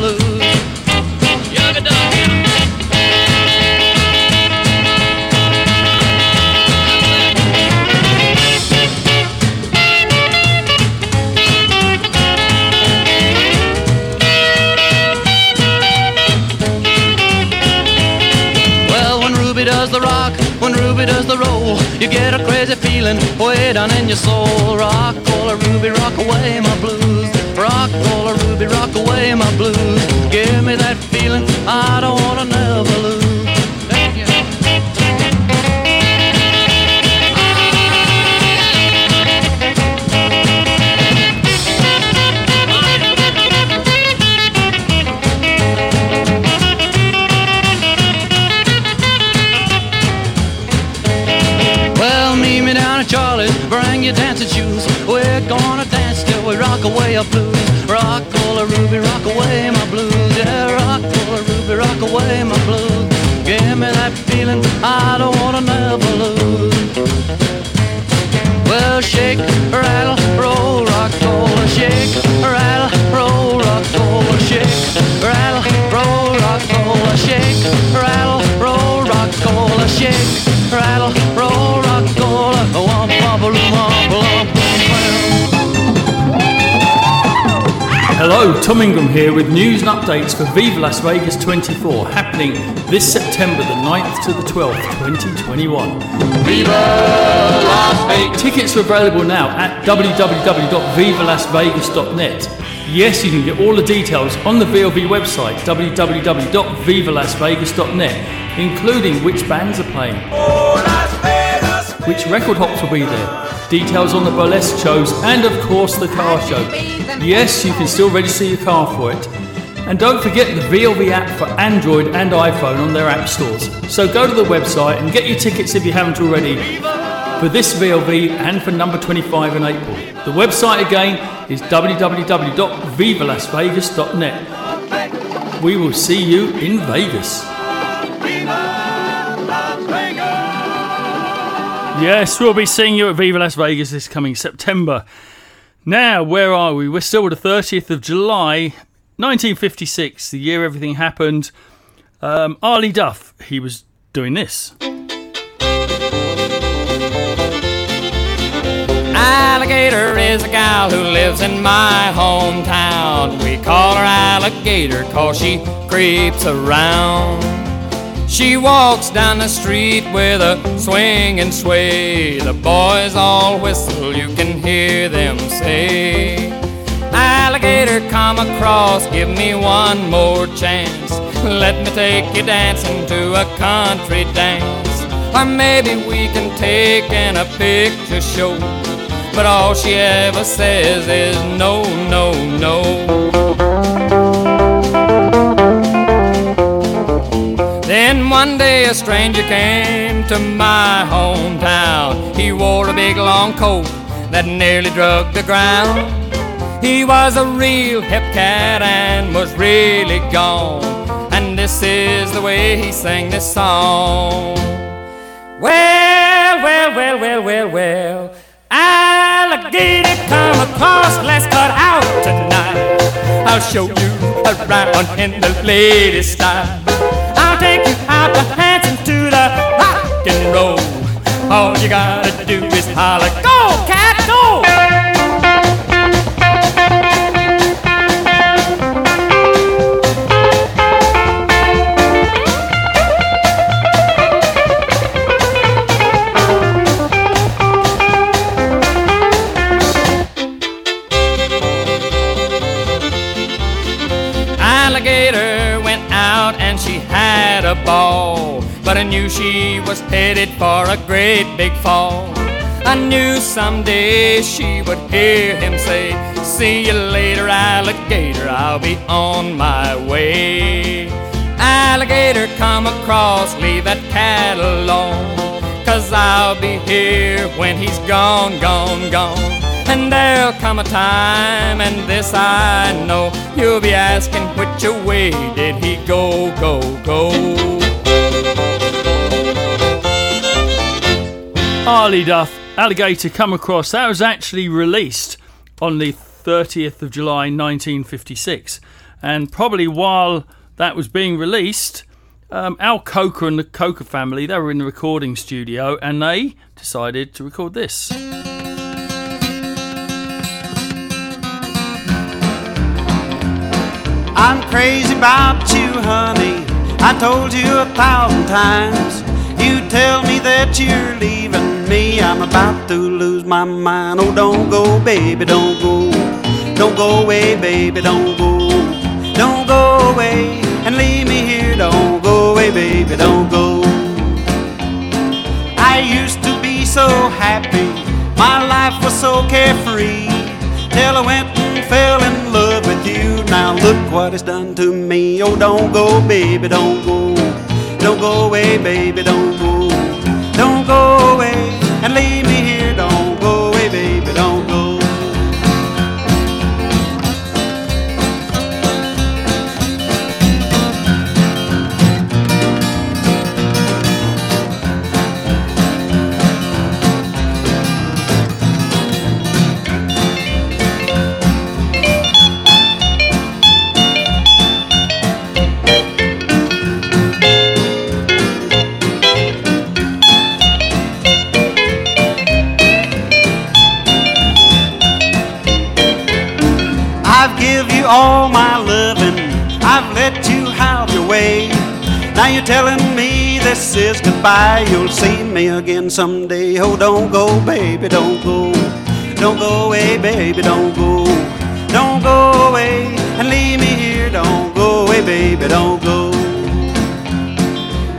You get a crazy feeling way down in your soul. Rock, roll Ruby, rock away my blues. Rock, never lose. Well, shake, rattle, roll, rock, roll, shake, rattle, roll, rock, roll, shake, rattle, roll, rock, roll, shake, rattle, roll, rock, roll, shake. Hello, Tom Ingram here with news and updates for Viva Las Vegas 24 happening this September the 9th to the 12th, 2021. Viva Las Vegas! Tickets are available now at www.vivalasvegas.net. Yes, you can get all the details on the VLV website www.vivalasvegas.net, including which bands are playing, oh, which record hops will be there, details on the burlesque shows, and of course the car show. Yes, you can still register your car for it. And don't forget the VLV app for Android and iPhone on their app stores. So go to the website and get your tickets if you haven't already for this VLV and for number 25 in April. The website again is www.vivalasvegas.net. We will see you in Vegas. Yes, we'll be seeing you at Viva Las Vegas this coming September. Now, where are we? We're still the 30th of July, 1956, the year everything happened. Um, Arlie Duff, he was doing this. Alligator is a gal who lives in my hometown. We call her Alligator cause she creeps around. She walks down the street with a swing and sway. The boys all whistle, you can hear them say, Alligator, come across, give me one more chance. Let me take you dancing to a country dance. Or maybe we can take in a picture show. But all she ever says is no, no, no. Then one day a stranger came to my hometown. He wore a big long coat that nearly drug the ground. He was a real hip cat and was really gone. And this is the way he sang this song. Well, well, well, well, well, well. Alligator, come across, let's cut out tonight. I'll show you around in the latest style. Take you out the hands into the rock and roll. All you gotta do is holler, go, cat, go! Alligator she had a ball. But I knew she was headed for a great big fall. I knew someday she would hear him say, See you later, alligator, I'll be on my way. Alligator, come across, leave that cat alone. Cause I'll be here when he's gone, gone, gone. And there'll come a time, and this I know, you'll be asking which way did he go, go, go. Arlie Duff, Alligator Come Across. That was actually released on the 30th of July 1956. And probably while that was being released, um, Al Coker and the Coker family, they were in the recording studio and they decided to record this. I'm crazy about you, honey. I told you a thousand times. You tell me that you're leaving me. I'm about to lose my mind. Oh, don't go, baby, don't go. Don't go away, baby, don't go. Don't go away and leave me here. Don't go away, baby, don't go. I used to be so happy. My life was so carefree. Till I went and fell in love with you. Now look what it's done to me. Oh, don't go, baby, don't go. Don't go away, baby, don't go. Don't go away and leave me I've let you have your way. Now you're telling me this is goodbye. You'll see me again someday. Oh, don't go, baby, don't go. Don't go away, baby, don't go. Don't go away and leave me here. Don't go away, baby, don't go.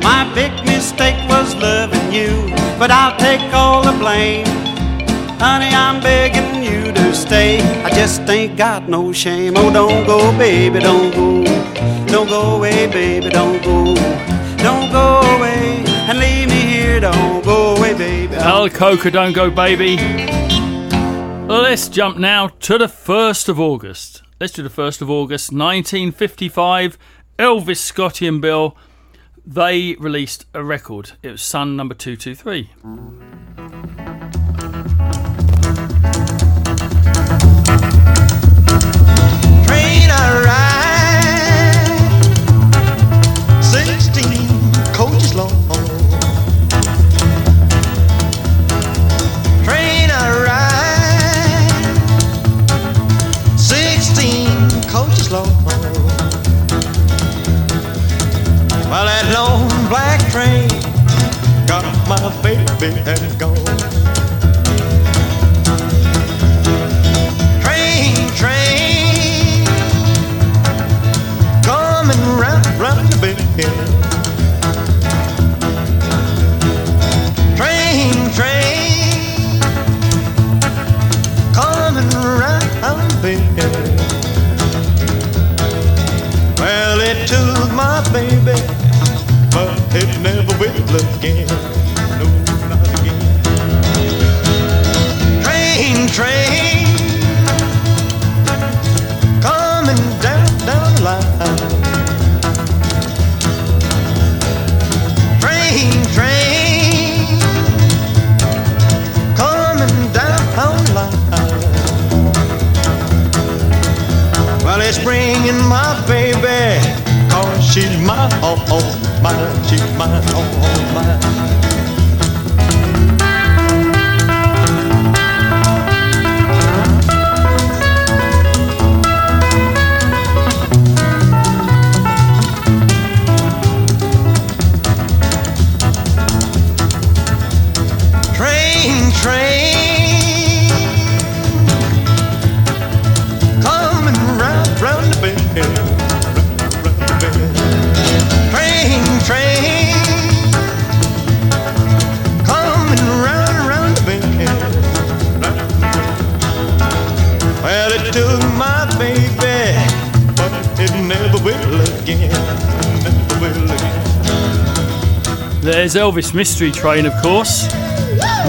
My big mistake was loving you, but I'll take all the blame. Honey, I'm begging you to stay. I just ain't got no shame. Oh, don't go, baby, don't go. Don't go away, baby, don't go. Don't go away and leave me here. Don't go away, baby. Al Coker, don't go, baby. Let's jump now to the 1st of August. Let's do the 1st of August, 1955. Elvis, Scotty, and Bill, they released a record. It was Sun number 223. Well, that long black train got my baby and gone. Coming round, round the bend. She's my all, all mine, she's mine, all, all mine. There's Elvis Mystery Train, of course.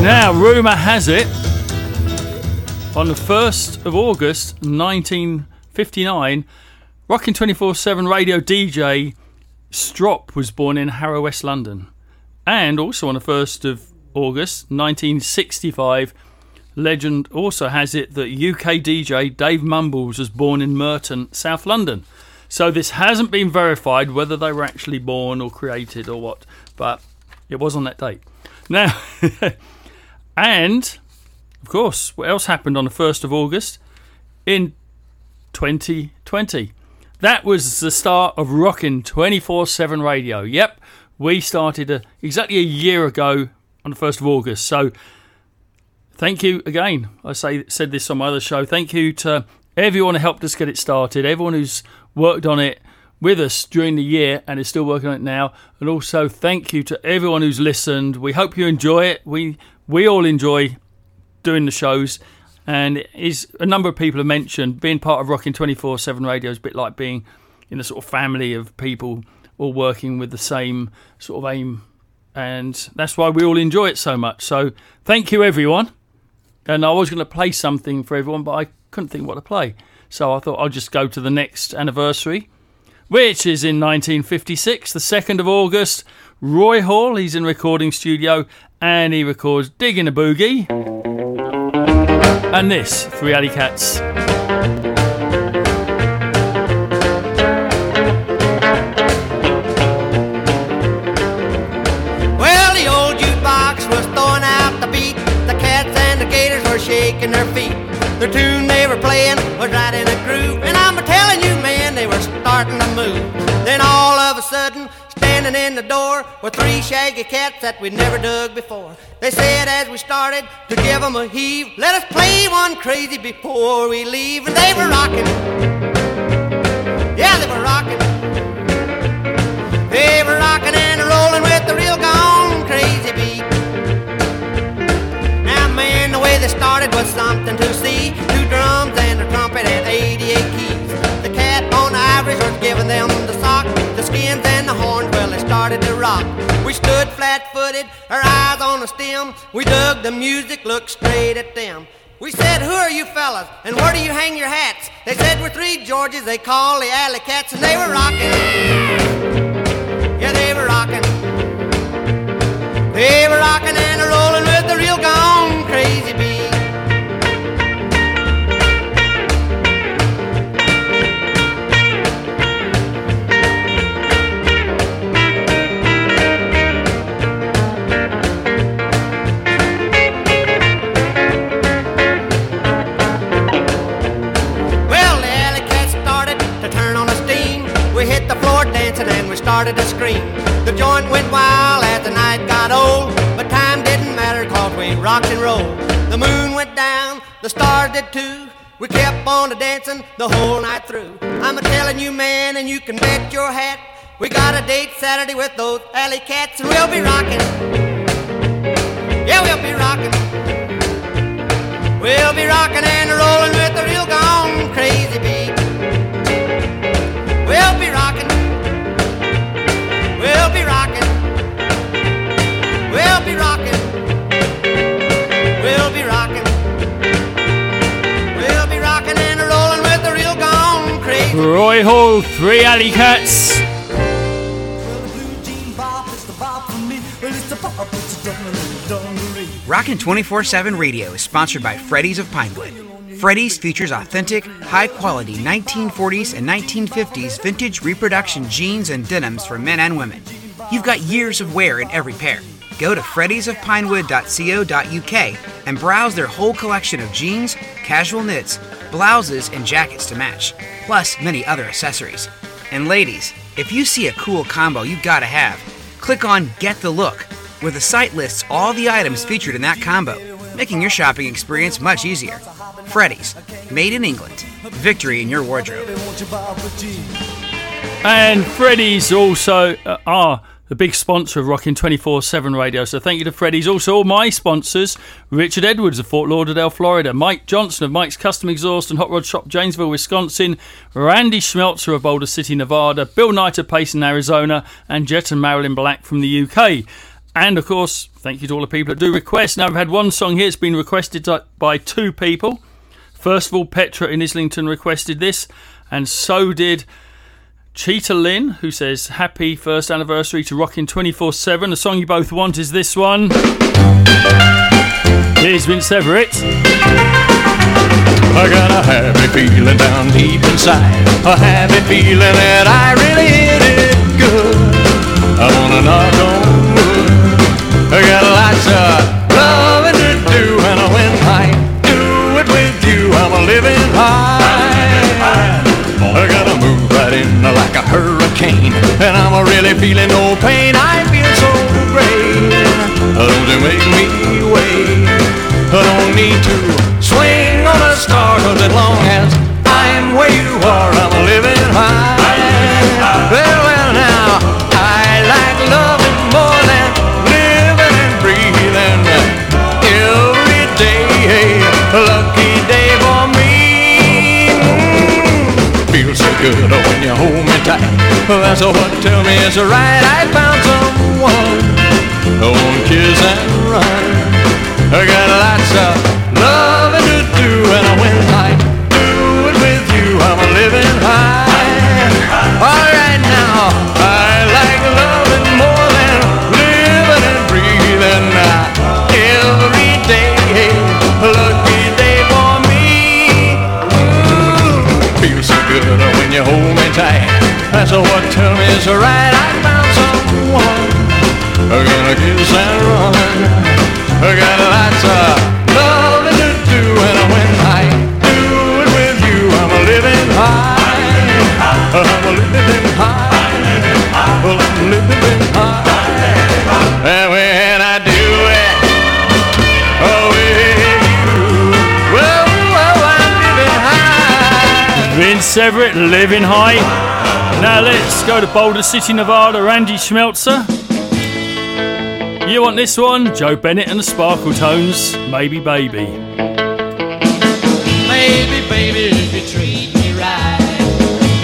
Now, rumour has it, on the 1st of August 1959, Rockin' 24 7 radio DJ Strop was born in Harrow, West London. And also on the 1st of August 1965, legend also has it that UK DJ Dave Mumbles was born in Merton, South London. So this hasn't been verified whether they were actually born or created or what, but it was on that date. Now, and of course, what else happened on the 1st of August in 2020? That was the start of Rockin' 24 7 radio. Yep, we started a, exactly a year ago on the 1st of August. So thank you again. I say said this on my other show. Thank you to everyone who helped us get it started, everyone who's worked on it with us during the year and is still working on it now. And also thank you to everyone who's listened. We hope you enjoy it. We we all enjoy doing the shows. And is a number of people have mentioned being part of Rocking 24 7 radio is a bit like being in a sort of family of people all working with the same sort of aim. And that's why we all enjoy it so much. So thank you, everyone. And I was going to play something for everyone, but I couldn't think what to play. So I thought I'll just go to the next anniversary, which is in 1956, the 2nd of August. Roy Hall, he's in recording studio and he records Digging a Boogie. And this, Three Alley Cats. Well, the old jukebox was throwing out the beat. The cats and the gators were shaking their feet. The tune they were playing was right in a groove. Starting to move. Then all of a sudden, standing in the door were three shaggy cats that we'd never dug before. They said as we started to give 'em a heave, let us play one crazy before we leave. And they were rocking. Yeah, they were rocking. They were rocking and rolling with the real gone crazy beat. Now, man, the way they started was something to see. Them the sock, the skins and the horns. Well, they started to rock. We stood flat-footed, our eyes on the stem. We dug the music, looked straight at them. We said, Who are you fellas? And where do you hang your hats? They said, We're three Georges, they call the alley cats, and they were rocking. Yeah, they were rocking. They were rocking and rolling with the real gone crazy beat. Started to scream. The joint went wild as the night got old, but time didn't matter cause we rocked and rolled. The moon went down, the stars did too. We kept on a dancing the whole night through. I'm a telling you, man, and you can bet your hat. We got a date Saturday with those alley cats, and we'll be rocking. Yeah, we'll be rocking. We'll be rocking and rolling with the real gone crazy beat. Roy Hall, three alley cats. Rockin' 24 7 Radio is sponsored by Freddy's of Pinewood. Freddy's features authentic, high quality 1940s and 1950s vintage reproduction jeans and denims for men and women. You've got years of wear in every pair. Go to freddy'sofpinewood.co.uk and browse their whole collection of jeans, casual knits, blouses, and jackets to match, plus many other accessories. And ladies, if you see a cool combo you gotta have, click on Get the Look, where the site lists all the items featured in that combo, making your shopping experience much easier. Freddy's, made in England. Victory in your wardrobe. And Freddy's also uh, the big sponsor of Rockin' 24 7 Radio. So thank you to Freddy's. Also, all my sponsors Richard Edwards of Fort Lauderdale, Florida. Mike Johnson of Mike's Custom Exhaust and Hot Rod Shop, Janesville, Wisconsin. Randy Schmelzer of Boulder City, Nevada. Bill Knight of Payson, Arizona. And Jet and Marilyn Black from the UK. And of course, thank you to all the people that do request. Now, I've had one song here, it's been requested by two people. First of all, Petra in Islington requested this, and so did Cheetah Lynn, who says, Happy first anniversary to Rockin' 24 7. The song you both want is this one. Here's Vince Everett. I got a happy feeling down deep inside. A happy feeling that I really hit it good. I wanna knock on wood. I got lots of loving to do, and when I do it with you, I'm a living high. I right in like a hurricane, and I'm really feeling no pain. I feel so great. Don't you make me wait? I don't need to swing on a star, cause as long as I'm where you are, I'm living high. Well, well, now, I like loving more than living and breathing every day. Lucky day for me. Feels so good you hold me tight. That's what tell me it's right. I found someone. I wanna kiss and run. I got lots of loving to do, and when I do it with you, I'm living high. All right now, I like loving more than living and breathing every day. Lucky day for me. Ooh, feels so good when you hold. That's what Tell me so right. I found someone I'm gonna kiss and run. I got lots of loving to do, and when I do it with you, I'm living high. I'm living high. Well, I'm living high. And when I do it, oh, with you, well, oh, I'm living high. Vince Everett, living high. Now let's go to Boulder City, Nevada, Randy Schmelzer. You want this one? Joe Bennett and the Sparkletones, Maybe Baby. Maybe, baby, if you treat me right.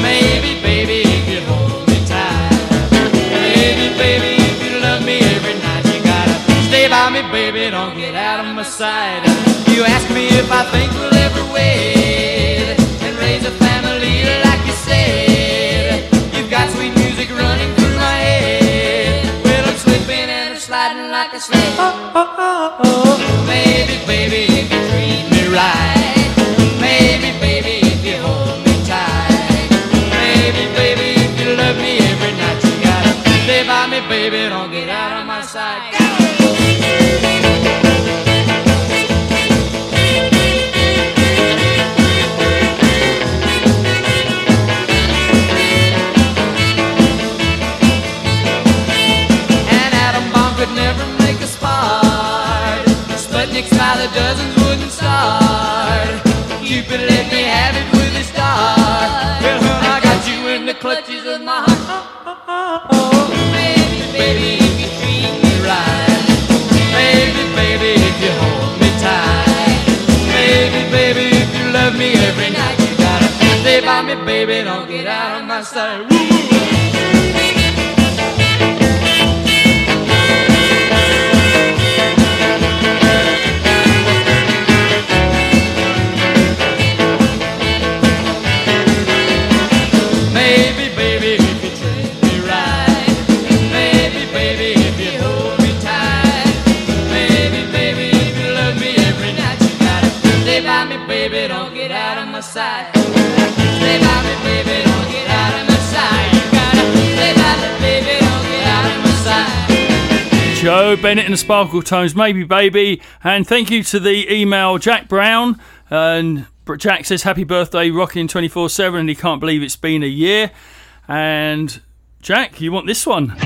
Maybe, baby, if you hold me tight. Maybe, baby, if you love me every night, you gotta stay by me, baby. Don't get out of my sight. You ask me if I think baby. Don't get out of my sight. The dozens wouldn't start. Cupid let me have it with a dart. Well, I got you in the clutches of my heart. Oh, oh, oh, baby, baby, if you treat me right. Baby, baby, if you hold me tight. Baby, baby, if you love me every night, you gotta stay by me, baby. Don't get out of my sight. Woo! Bennett and the Sparkletones, maybe baby. And thank you to the email Jack Brown. And Jack says happy birthday, rocking 24 7, and he can't believe it's been a year. And Jack, you want this one?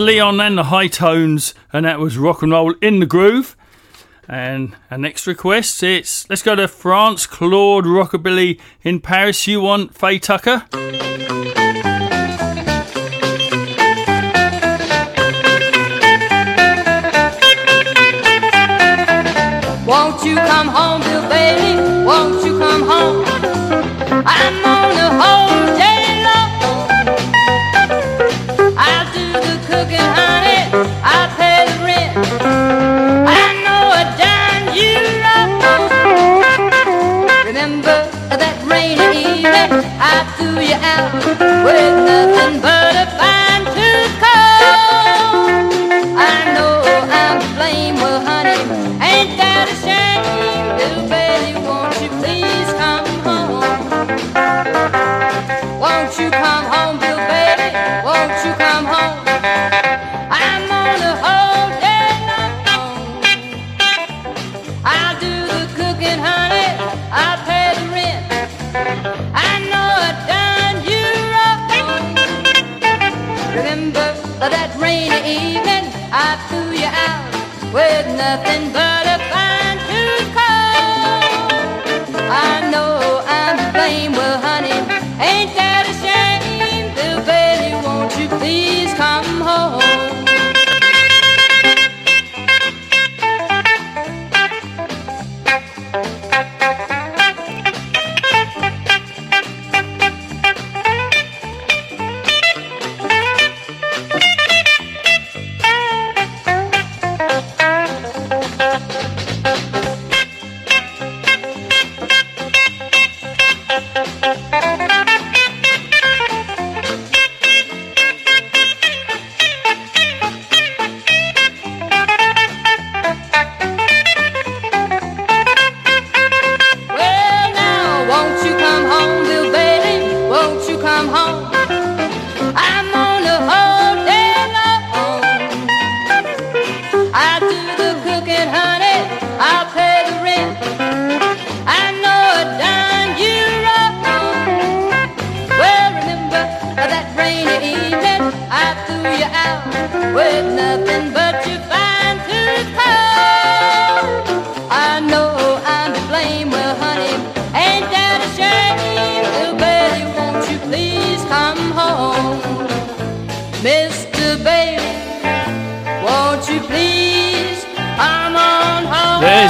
Leon and the High Tones, and that was rock and roll in the groove. And our next request, it's let's go to France, Claude Rockabilly in Paris. You want Faye Tucker? Won't you come home? Won't you come home? I'm out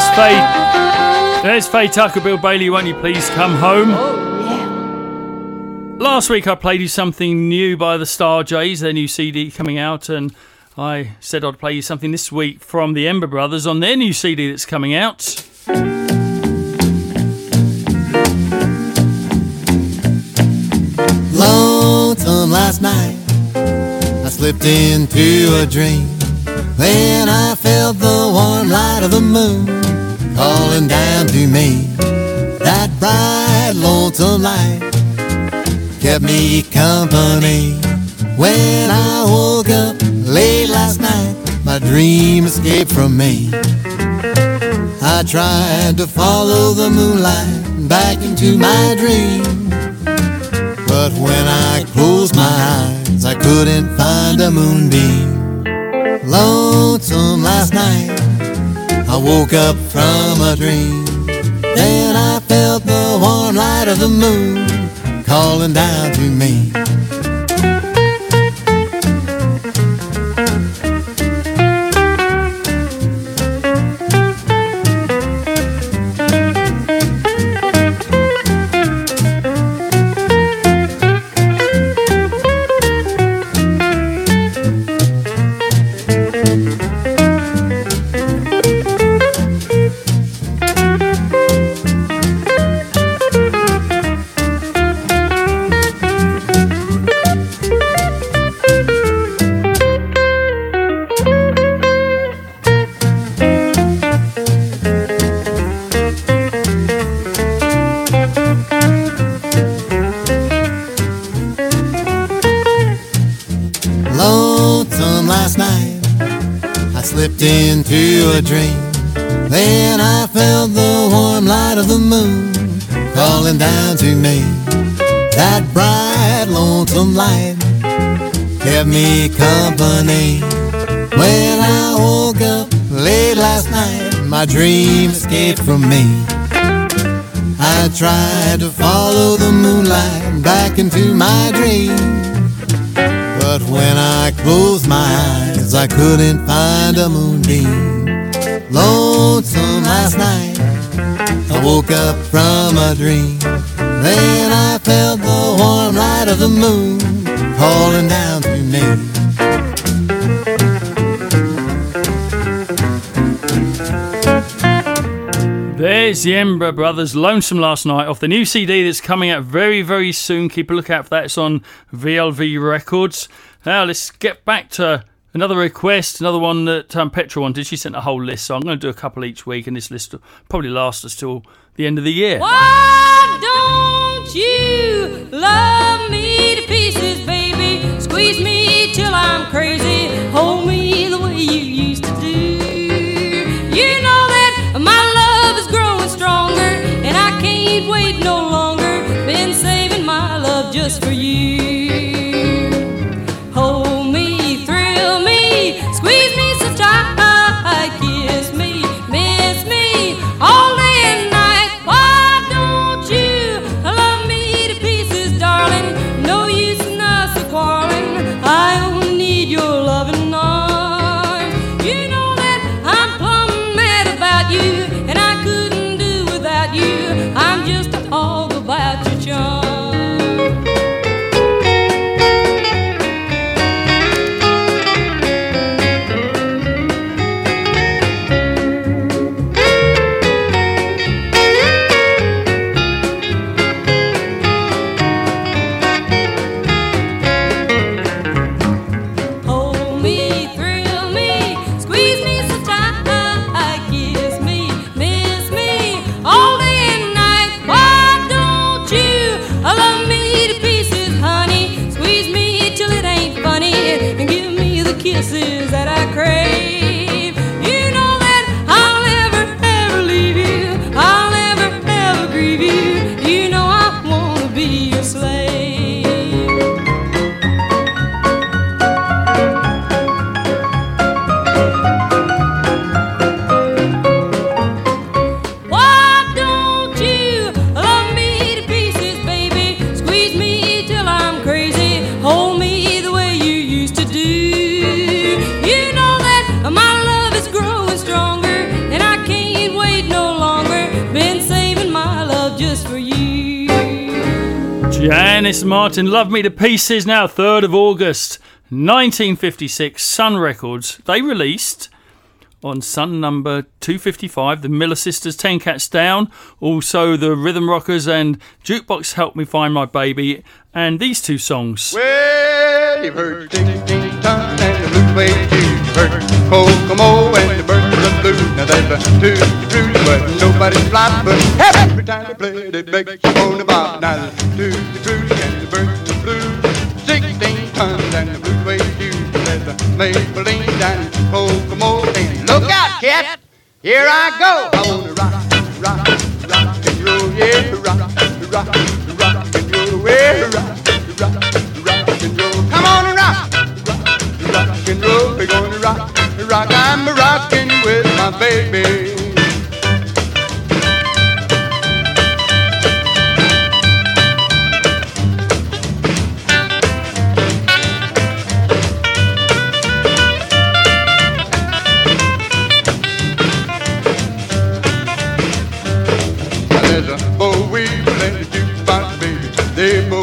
There's Faye. There's Faye Tucker, Bill Bailey. Won't you please come home? Oh, last week I played you something new by the Star Jays, their new CD coming out, and I said I'd play you something this week from the Ember Brothers on their new CD that's coming out. Lonesome last night, I slipped into a dream. Then I felt the warm light of the moon calling down to me. That bright, lonesome light kept me company. When I woke up late last night, my dream escaped from me. I tried to follow the moonlight back into my dream. But when I closed my eyes, I couldn't find a moonbeam. Lonesome last night, I woke up from a dream. Then I felt the warm light of the moon calling down to me. Slipped into a dream. Then I felt the warm light of the moon falling down to me. That bright, lonesome light kept me company. When I woke up late last night, my dream escaped from me. I tried to follow the moonlight back into my dream. But when I closed my eyes, I couldn't find a moonbeam. Lonesome last night, I woke up from a dream. Then I felt the warm light of the moon calling down to me. There's the Ember Brothers Lonesome Last Night off the new CD that's coming out very, very soon. Keep a lookout for that. It's on VLV Records. Now, let's get back to another request, another one that um, Petra wanted. She sent a whole list, so I'm going to do a couple each week, and this list will probably last us till the end of the year. Why don't you love me to pieces, baby? Squeeze me till I'm crazy. Hold me the way you used to do. You know that my love is growing stronger, and I can't wait no longer. Been saving my love just for you. Janis Martin, Love Me to Pieces, now 3rd of August 1956, Sun Records. They released on Sun number 255, the Miller Sisters, 10 Cats Down, also the Rhythm Rockers and Jukebox Help Me Find My Baby, and these two songs. Well, you've heard Dong and the Blue Way too. Heard Kokomo and the Birds of the Blue. Now there's a two blues, but nobody's fly. But every time they play it makes you wanna bob. Now there's two blues and the Birds of the Blue. Sixteen tons and the Blue Way too. There's a Maybelline and Kokomo. And look out, cat! Here I go. I wanna rock, rock, rock and roll, yeah, rock, rock, rock and roll, yeah, rock, rock. Come on and rock, rock, rock and roll. We're gonna rock, rock. I'm rocking with my baby. Now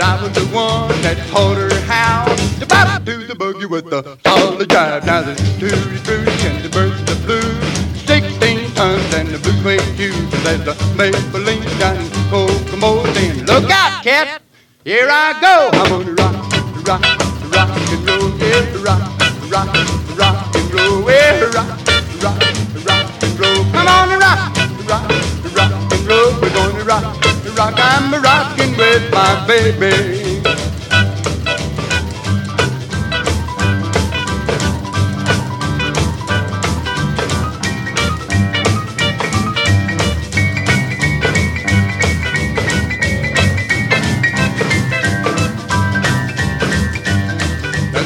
But I was the one that taught her how to bop to the boogie with the solid jive. Now there's Tutti Frutti and the birds the blue. Sixteen tons and the blue way too. There's a Maybelline and Kokomo. Then look out, cat! Here I go. I'm gonna rock, rock, rock and roll, yeah, rock, rock, rock and roll, yeah, rock, rock, rock and roll. Come on and rock, rock, rock and roll. We're gonna rock, rock. I'm rocking with my baby.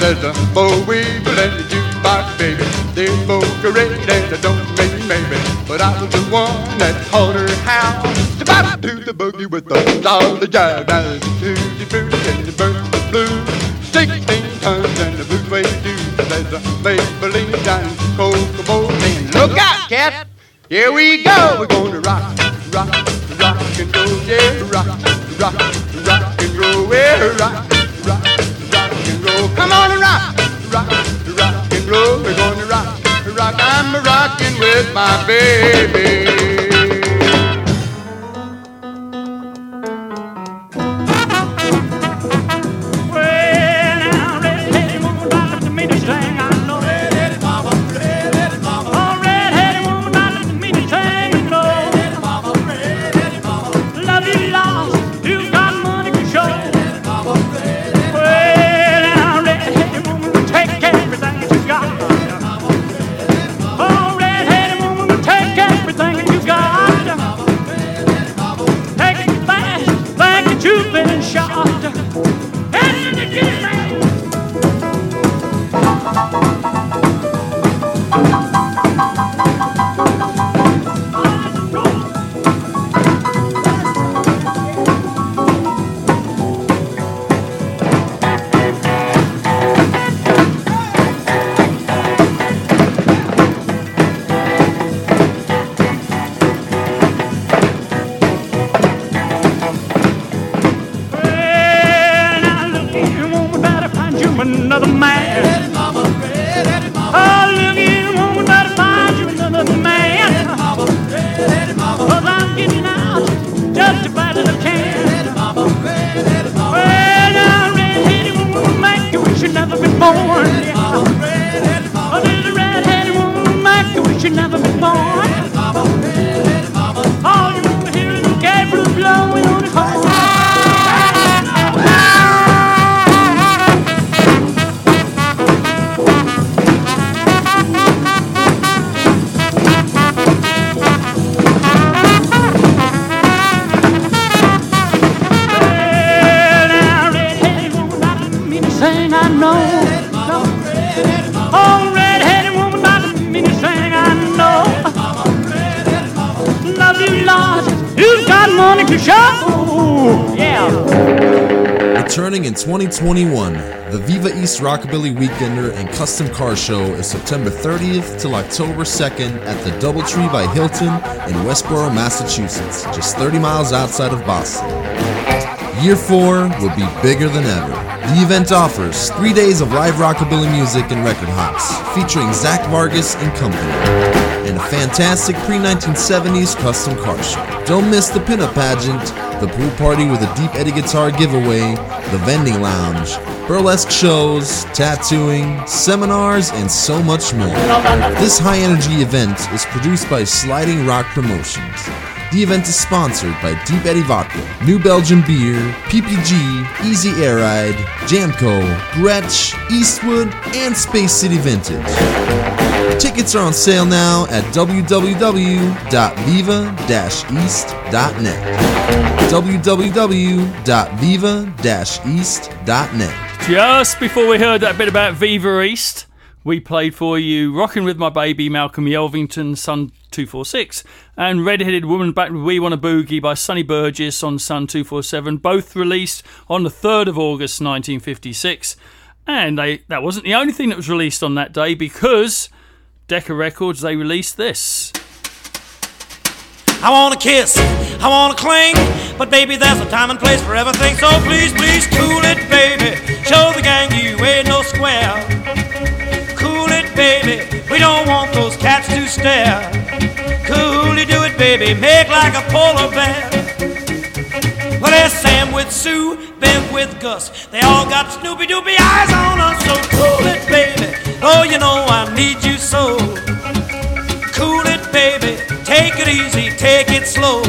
There's a Bo Weevil and baby. They both great and I don't mean maybe. But I was the one that taught her how to bop to the boogie with the solid jive. Now the tutti frutti and the birds of blue. Sixteen tons and the blue way too. There's a Maybelline and Kokomo. Then look out, cat! Here we go. We're gonna rock, rock, rock and roll, yeah, rock, rock, rock and roll, yeah, rock, rock, rock and roll. Come on and rock, rock roll. We're gonna rock, rock. I'm rocking with my baby. 2021, the Viva East Rockabilly Weekender and Custom Car Show is September 30th till October 2nd at the Doubletree by Hilton in Westboro, Massachusetts, just 30 miles outside of Boston. Year 4 will be bigger than ever. The event offers three days of live rockabilly music and record hops, featuring Zach Vargas and company, and a fantastic pre 1970s custom car show. Don't miss the pinup pageant, the pool party with a Deep Eddy guitar giveaway, the vending lounge, burlesque shows, tattooing, seminars, and so much more. This high energy event is produced by Sliding Rock Promotions. The event is sponsored by Deep Eddy Vodka, New Belgium Beer, PPG, Easy Air Ride, Jamco, Gretsch, Eastwood, and Space City Vintage. Tickets are on sale now at www.viva-east.net. www.viva-east.net. Just before we heard that bit about Viva East, we played for you Rocking With My Baby, Malcolm Yelvington, Sun 246, and Red-Headed Woman Back with We Want a Boogie by Sonny Burgess on Sun 247, both released on the 3rd of August 1956. And they, that wasn't the only thing that was released on that day because Decca Records, they released this. I wanna kiss, I wanna cling, but baby, there's a time and place for everything. So please, please, cool it, baby. Show the gang you ain't no square. Cool it, baby. We don't want those cats to stare. Coolly do it, baby. Make like a polar bear. Well, there's Sam with Sue, Ben with Gus. They all got Snoopy Doopy eyes on us. So cool it, baby. Oh, you know I need you so. Cool it, baby. Take it easy, take it slow.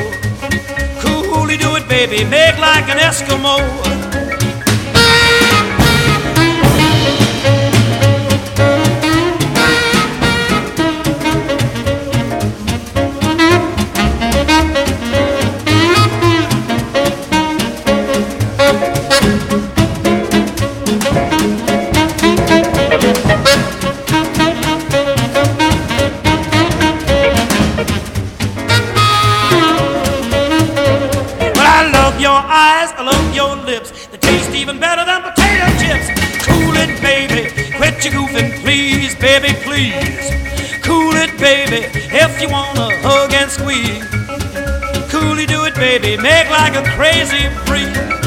Coolly do it, baby. Make like an Eskimo. Your lips. They taste even better than potato chips. Cool it, baby. Quit your goofing, please, baby, please. Cool it, baby. If you wanna hug and squeeze. Coolly do it, baby. Make like a crazy freak.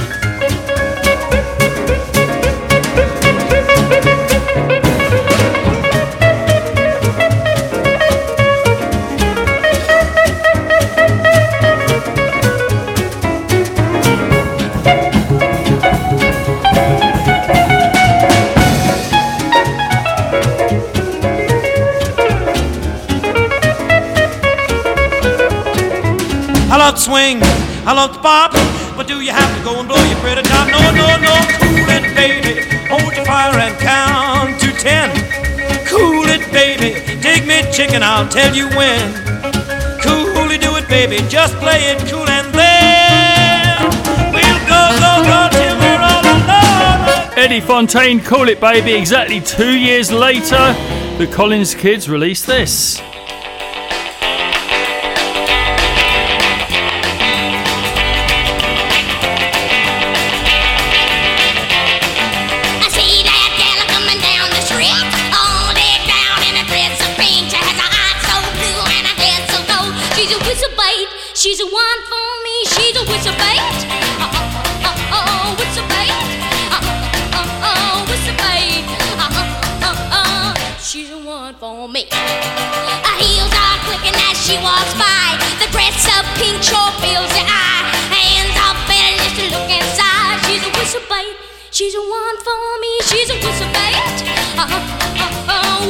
Love swing, I love to pop, but do you have to go and blow your pretty top? No, no, no, cool it, baby. Hold your fire and count to ten. Cool it, baby. Dig me chicken, I'll tell you when. Coolly do it, baby. Just play it cool and then we'll go, go, go till we're all alone. Eddie Fontaine, Cool It Baby. Exactly two years later, the Collins Kids released this. Uh, uh, uh, uh.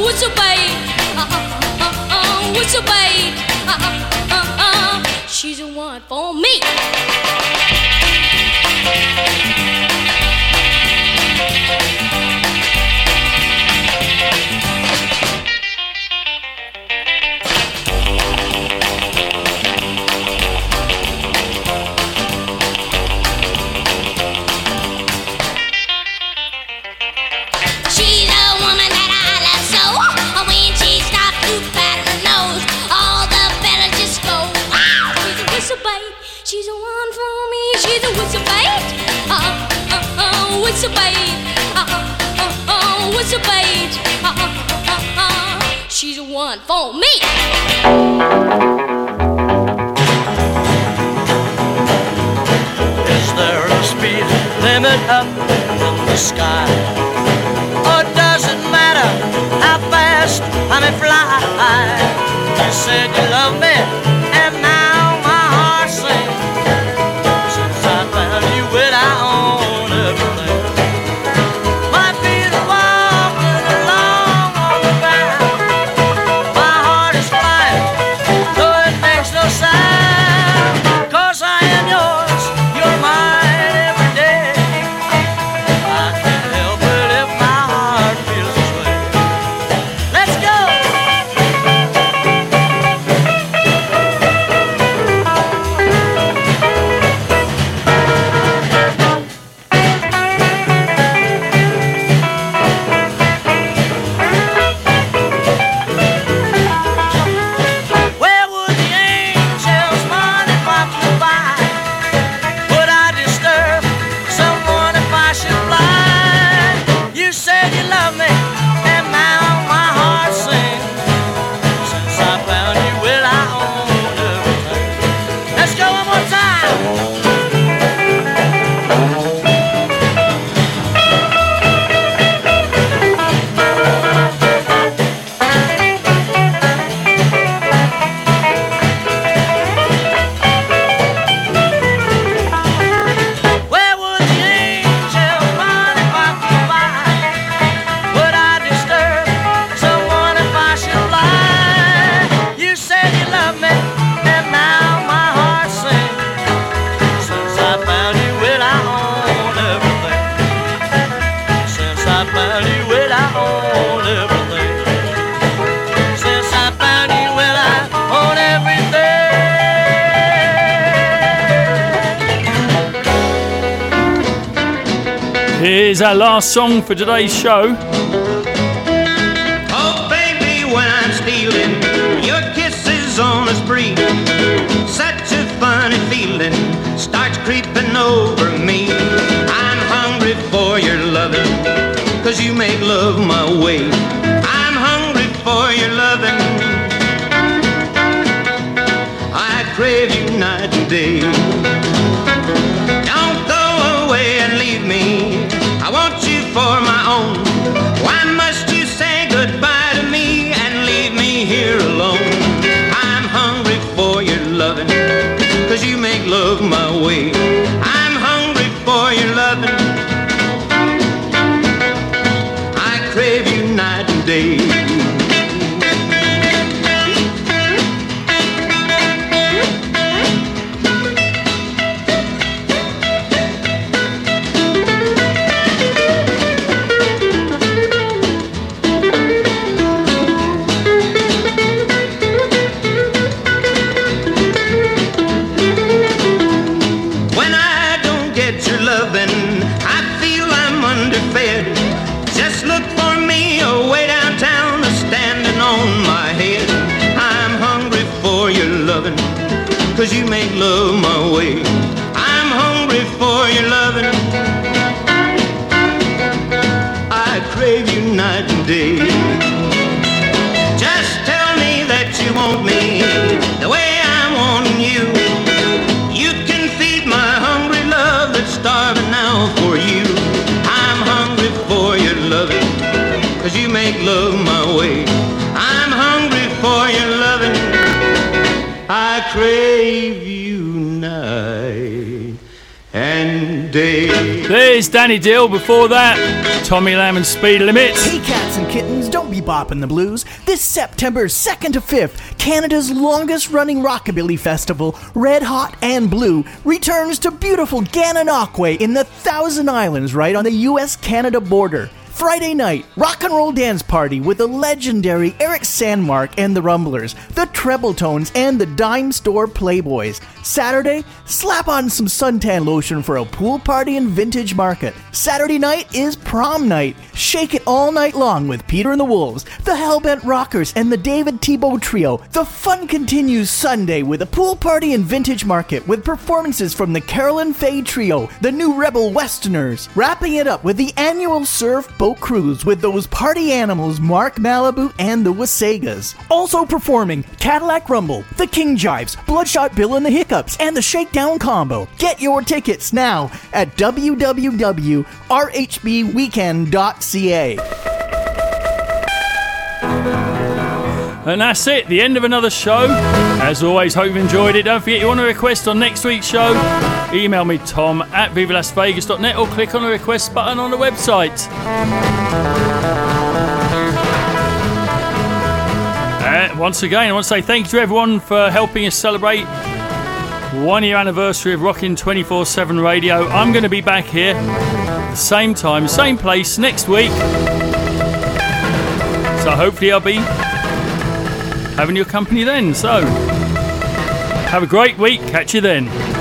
Uh, uh, uh, uh. Uh, uh, uh, uh, she's the one for me. your bait? Uh uh uh uh, what's your bait? Uh uh uh uh, she's the one for me. Is there a speed limit up in the sky. or does it matter how fast I may fly. You said you love me. last song for today's show. Cause you make love my way. crave you night and day. There's Danny Dill before that. Tommy Lamb and Speed Limits. Hey, cats and kittens, don't be bopping the blues. This September 2nd to 5th, Canada's longest running rockabilly festival, Red Hot and Blue, returns to beautiful Gananoque in the Thousand Islands right on the US Canada border. Friday night, rock and roll dance party with the legendary Eric Sandmark and the Rumblers, the Treble Tones, and the Dime Store Playboys. Saturday, slap on some suntan lotion for a pool party and vintage market. Saturday night is prom night. Shake it all night long with Peter and the Wolves, the Hellbent Rockers, and the David Tebow Trio. The fun continues Sunday with a pool party and vintage market with performances from the Carolyn Faye Trio, the New Rebel Westerners, wrapping it up with the annual Surf Boat cruise with those party animals Mark Malibu and the Wasagas. Also performing Cadillac Rumble, the King Jives, Bloodshot Bill and the Hiccups, and the Shakedown Combo. Get your tickets now at www.rhbweekend.ca. And that's it, the end of another show. As always, hope you've enjoyed it. Don't forget, you want a request on next week's show? Email me, tom at vivalasvegas.net, or click on the request button on the website. Uh, once again, I want to say thank you to everyone for helping us celebrate one year anniversary of Rockin' 24 7 Radio. I'm going to be back here, at the same time, same place next week. So hopefully I'll be having your company then. So have a great week. Catch you then.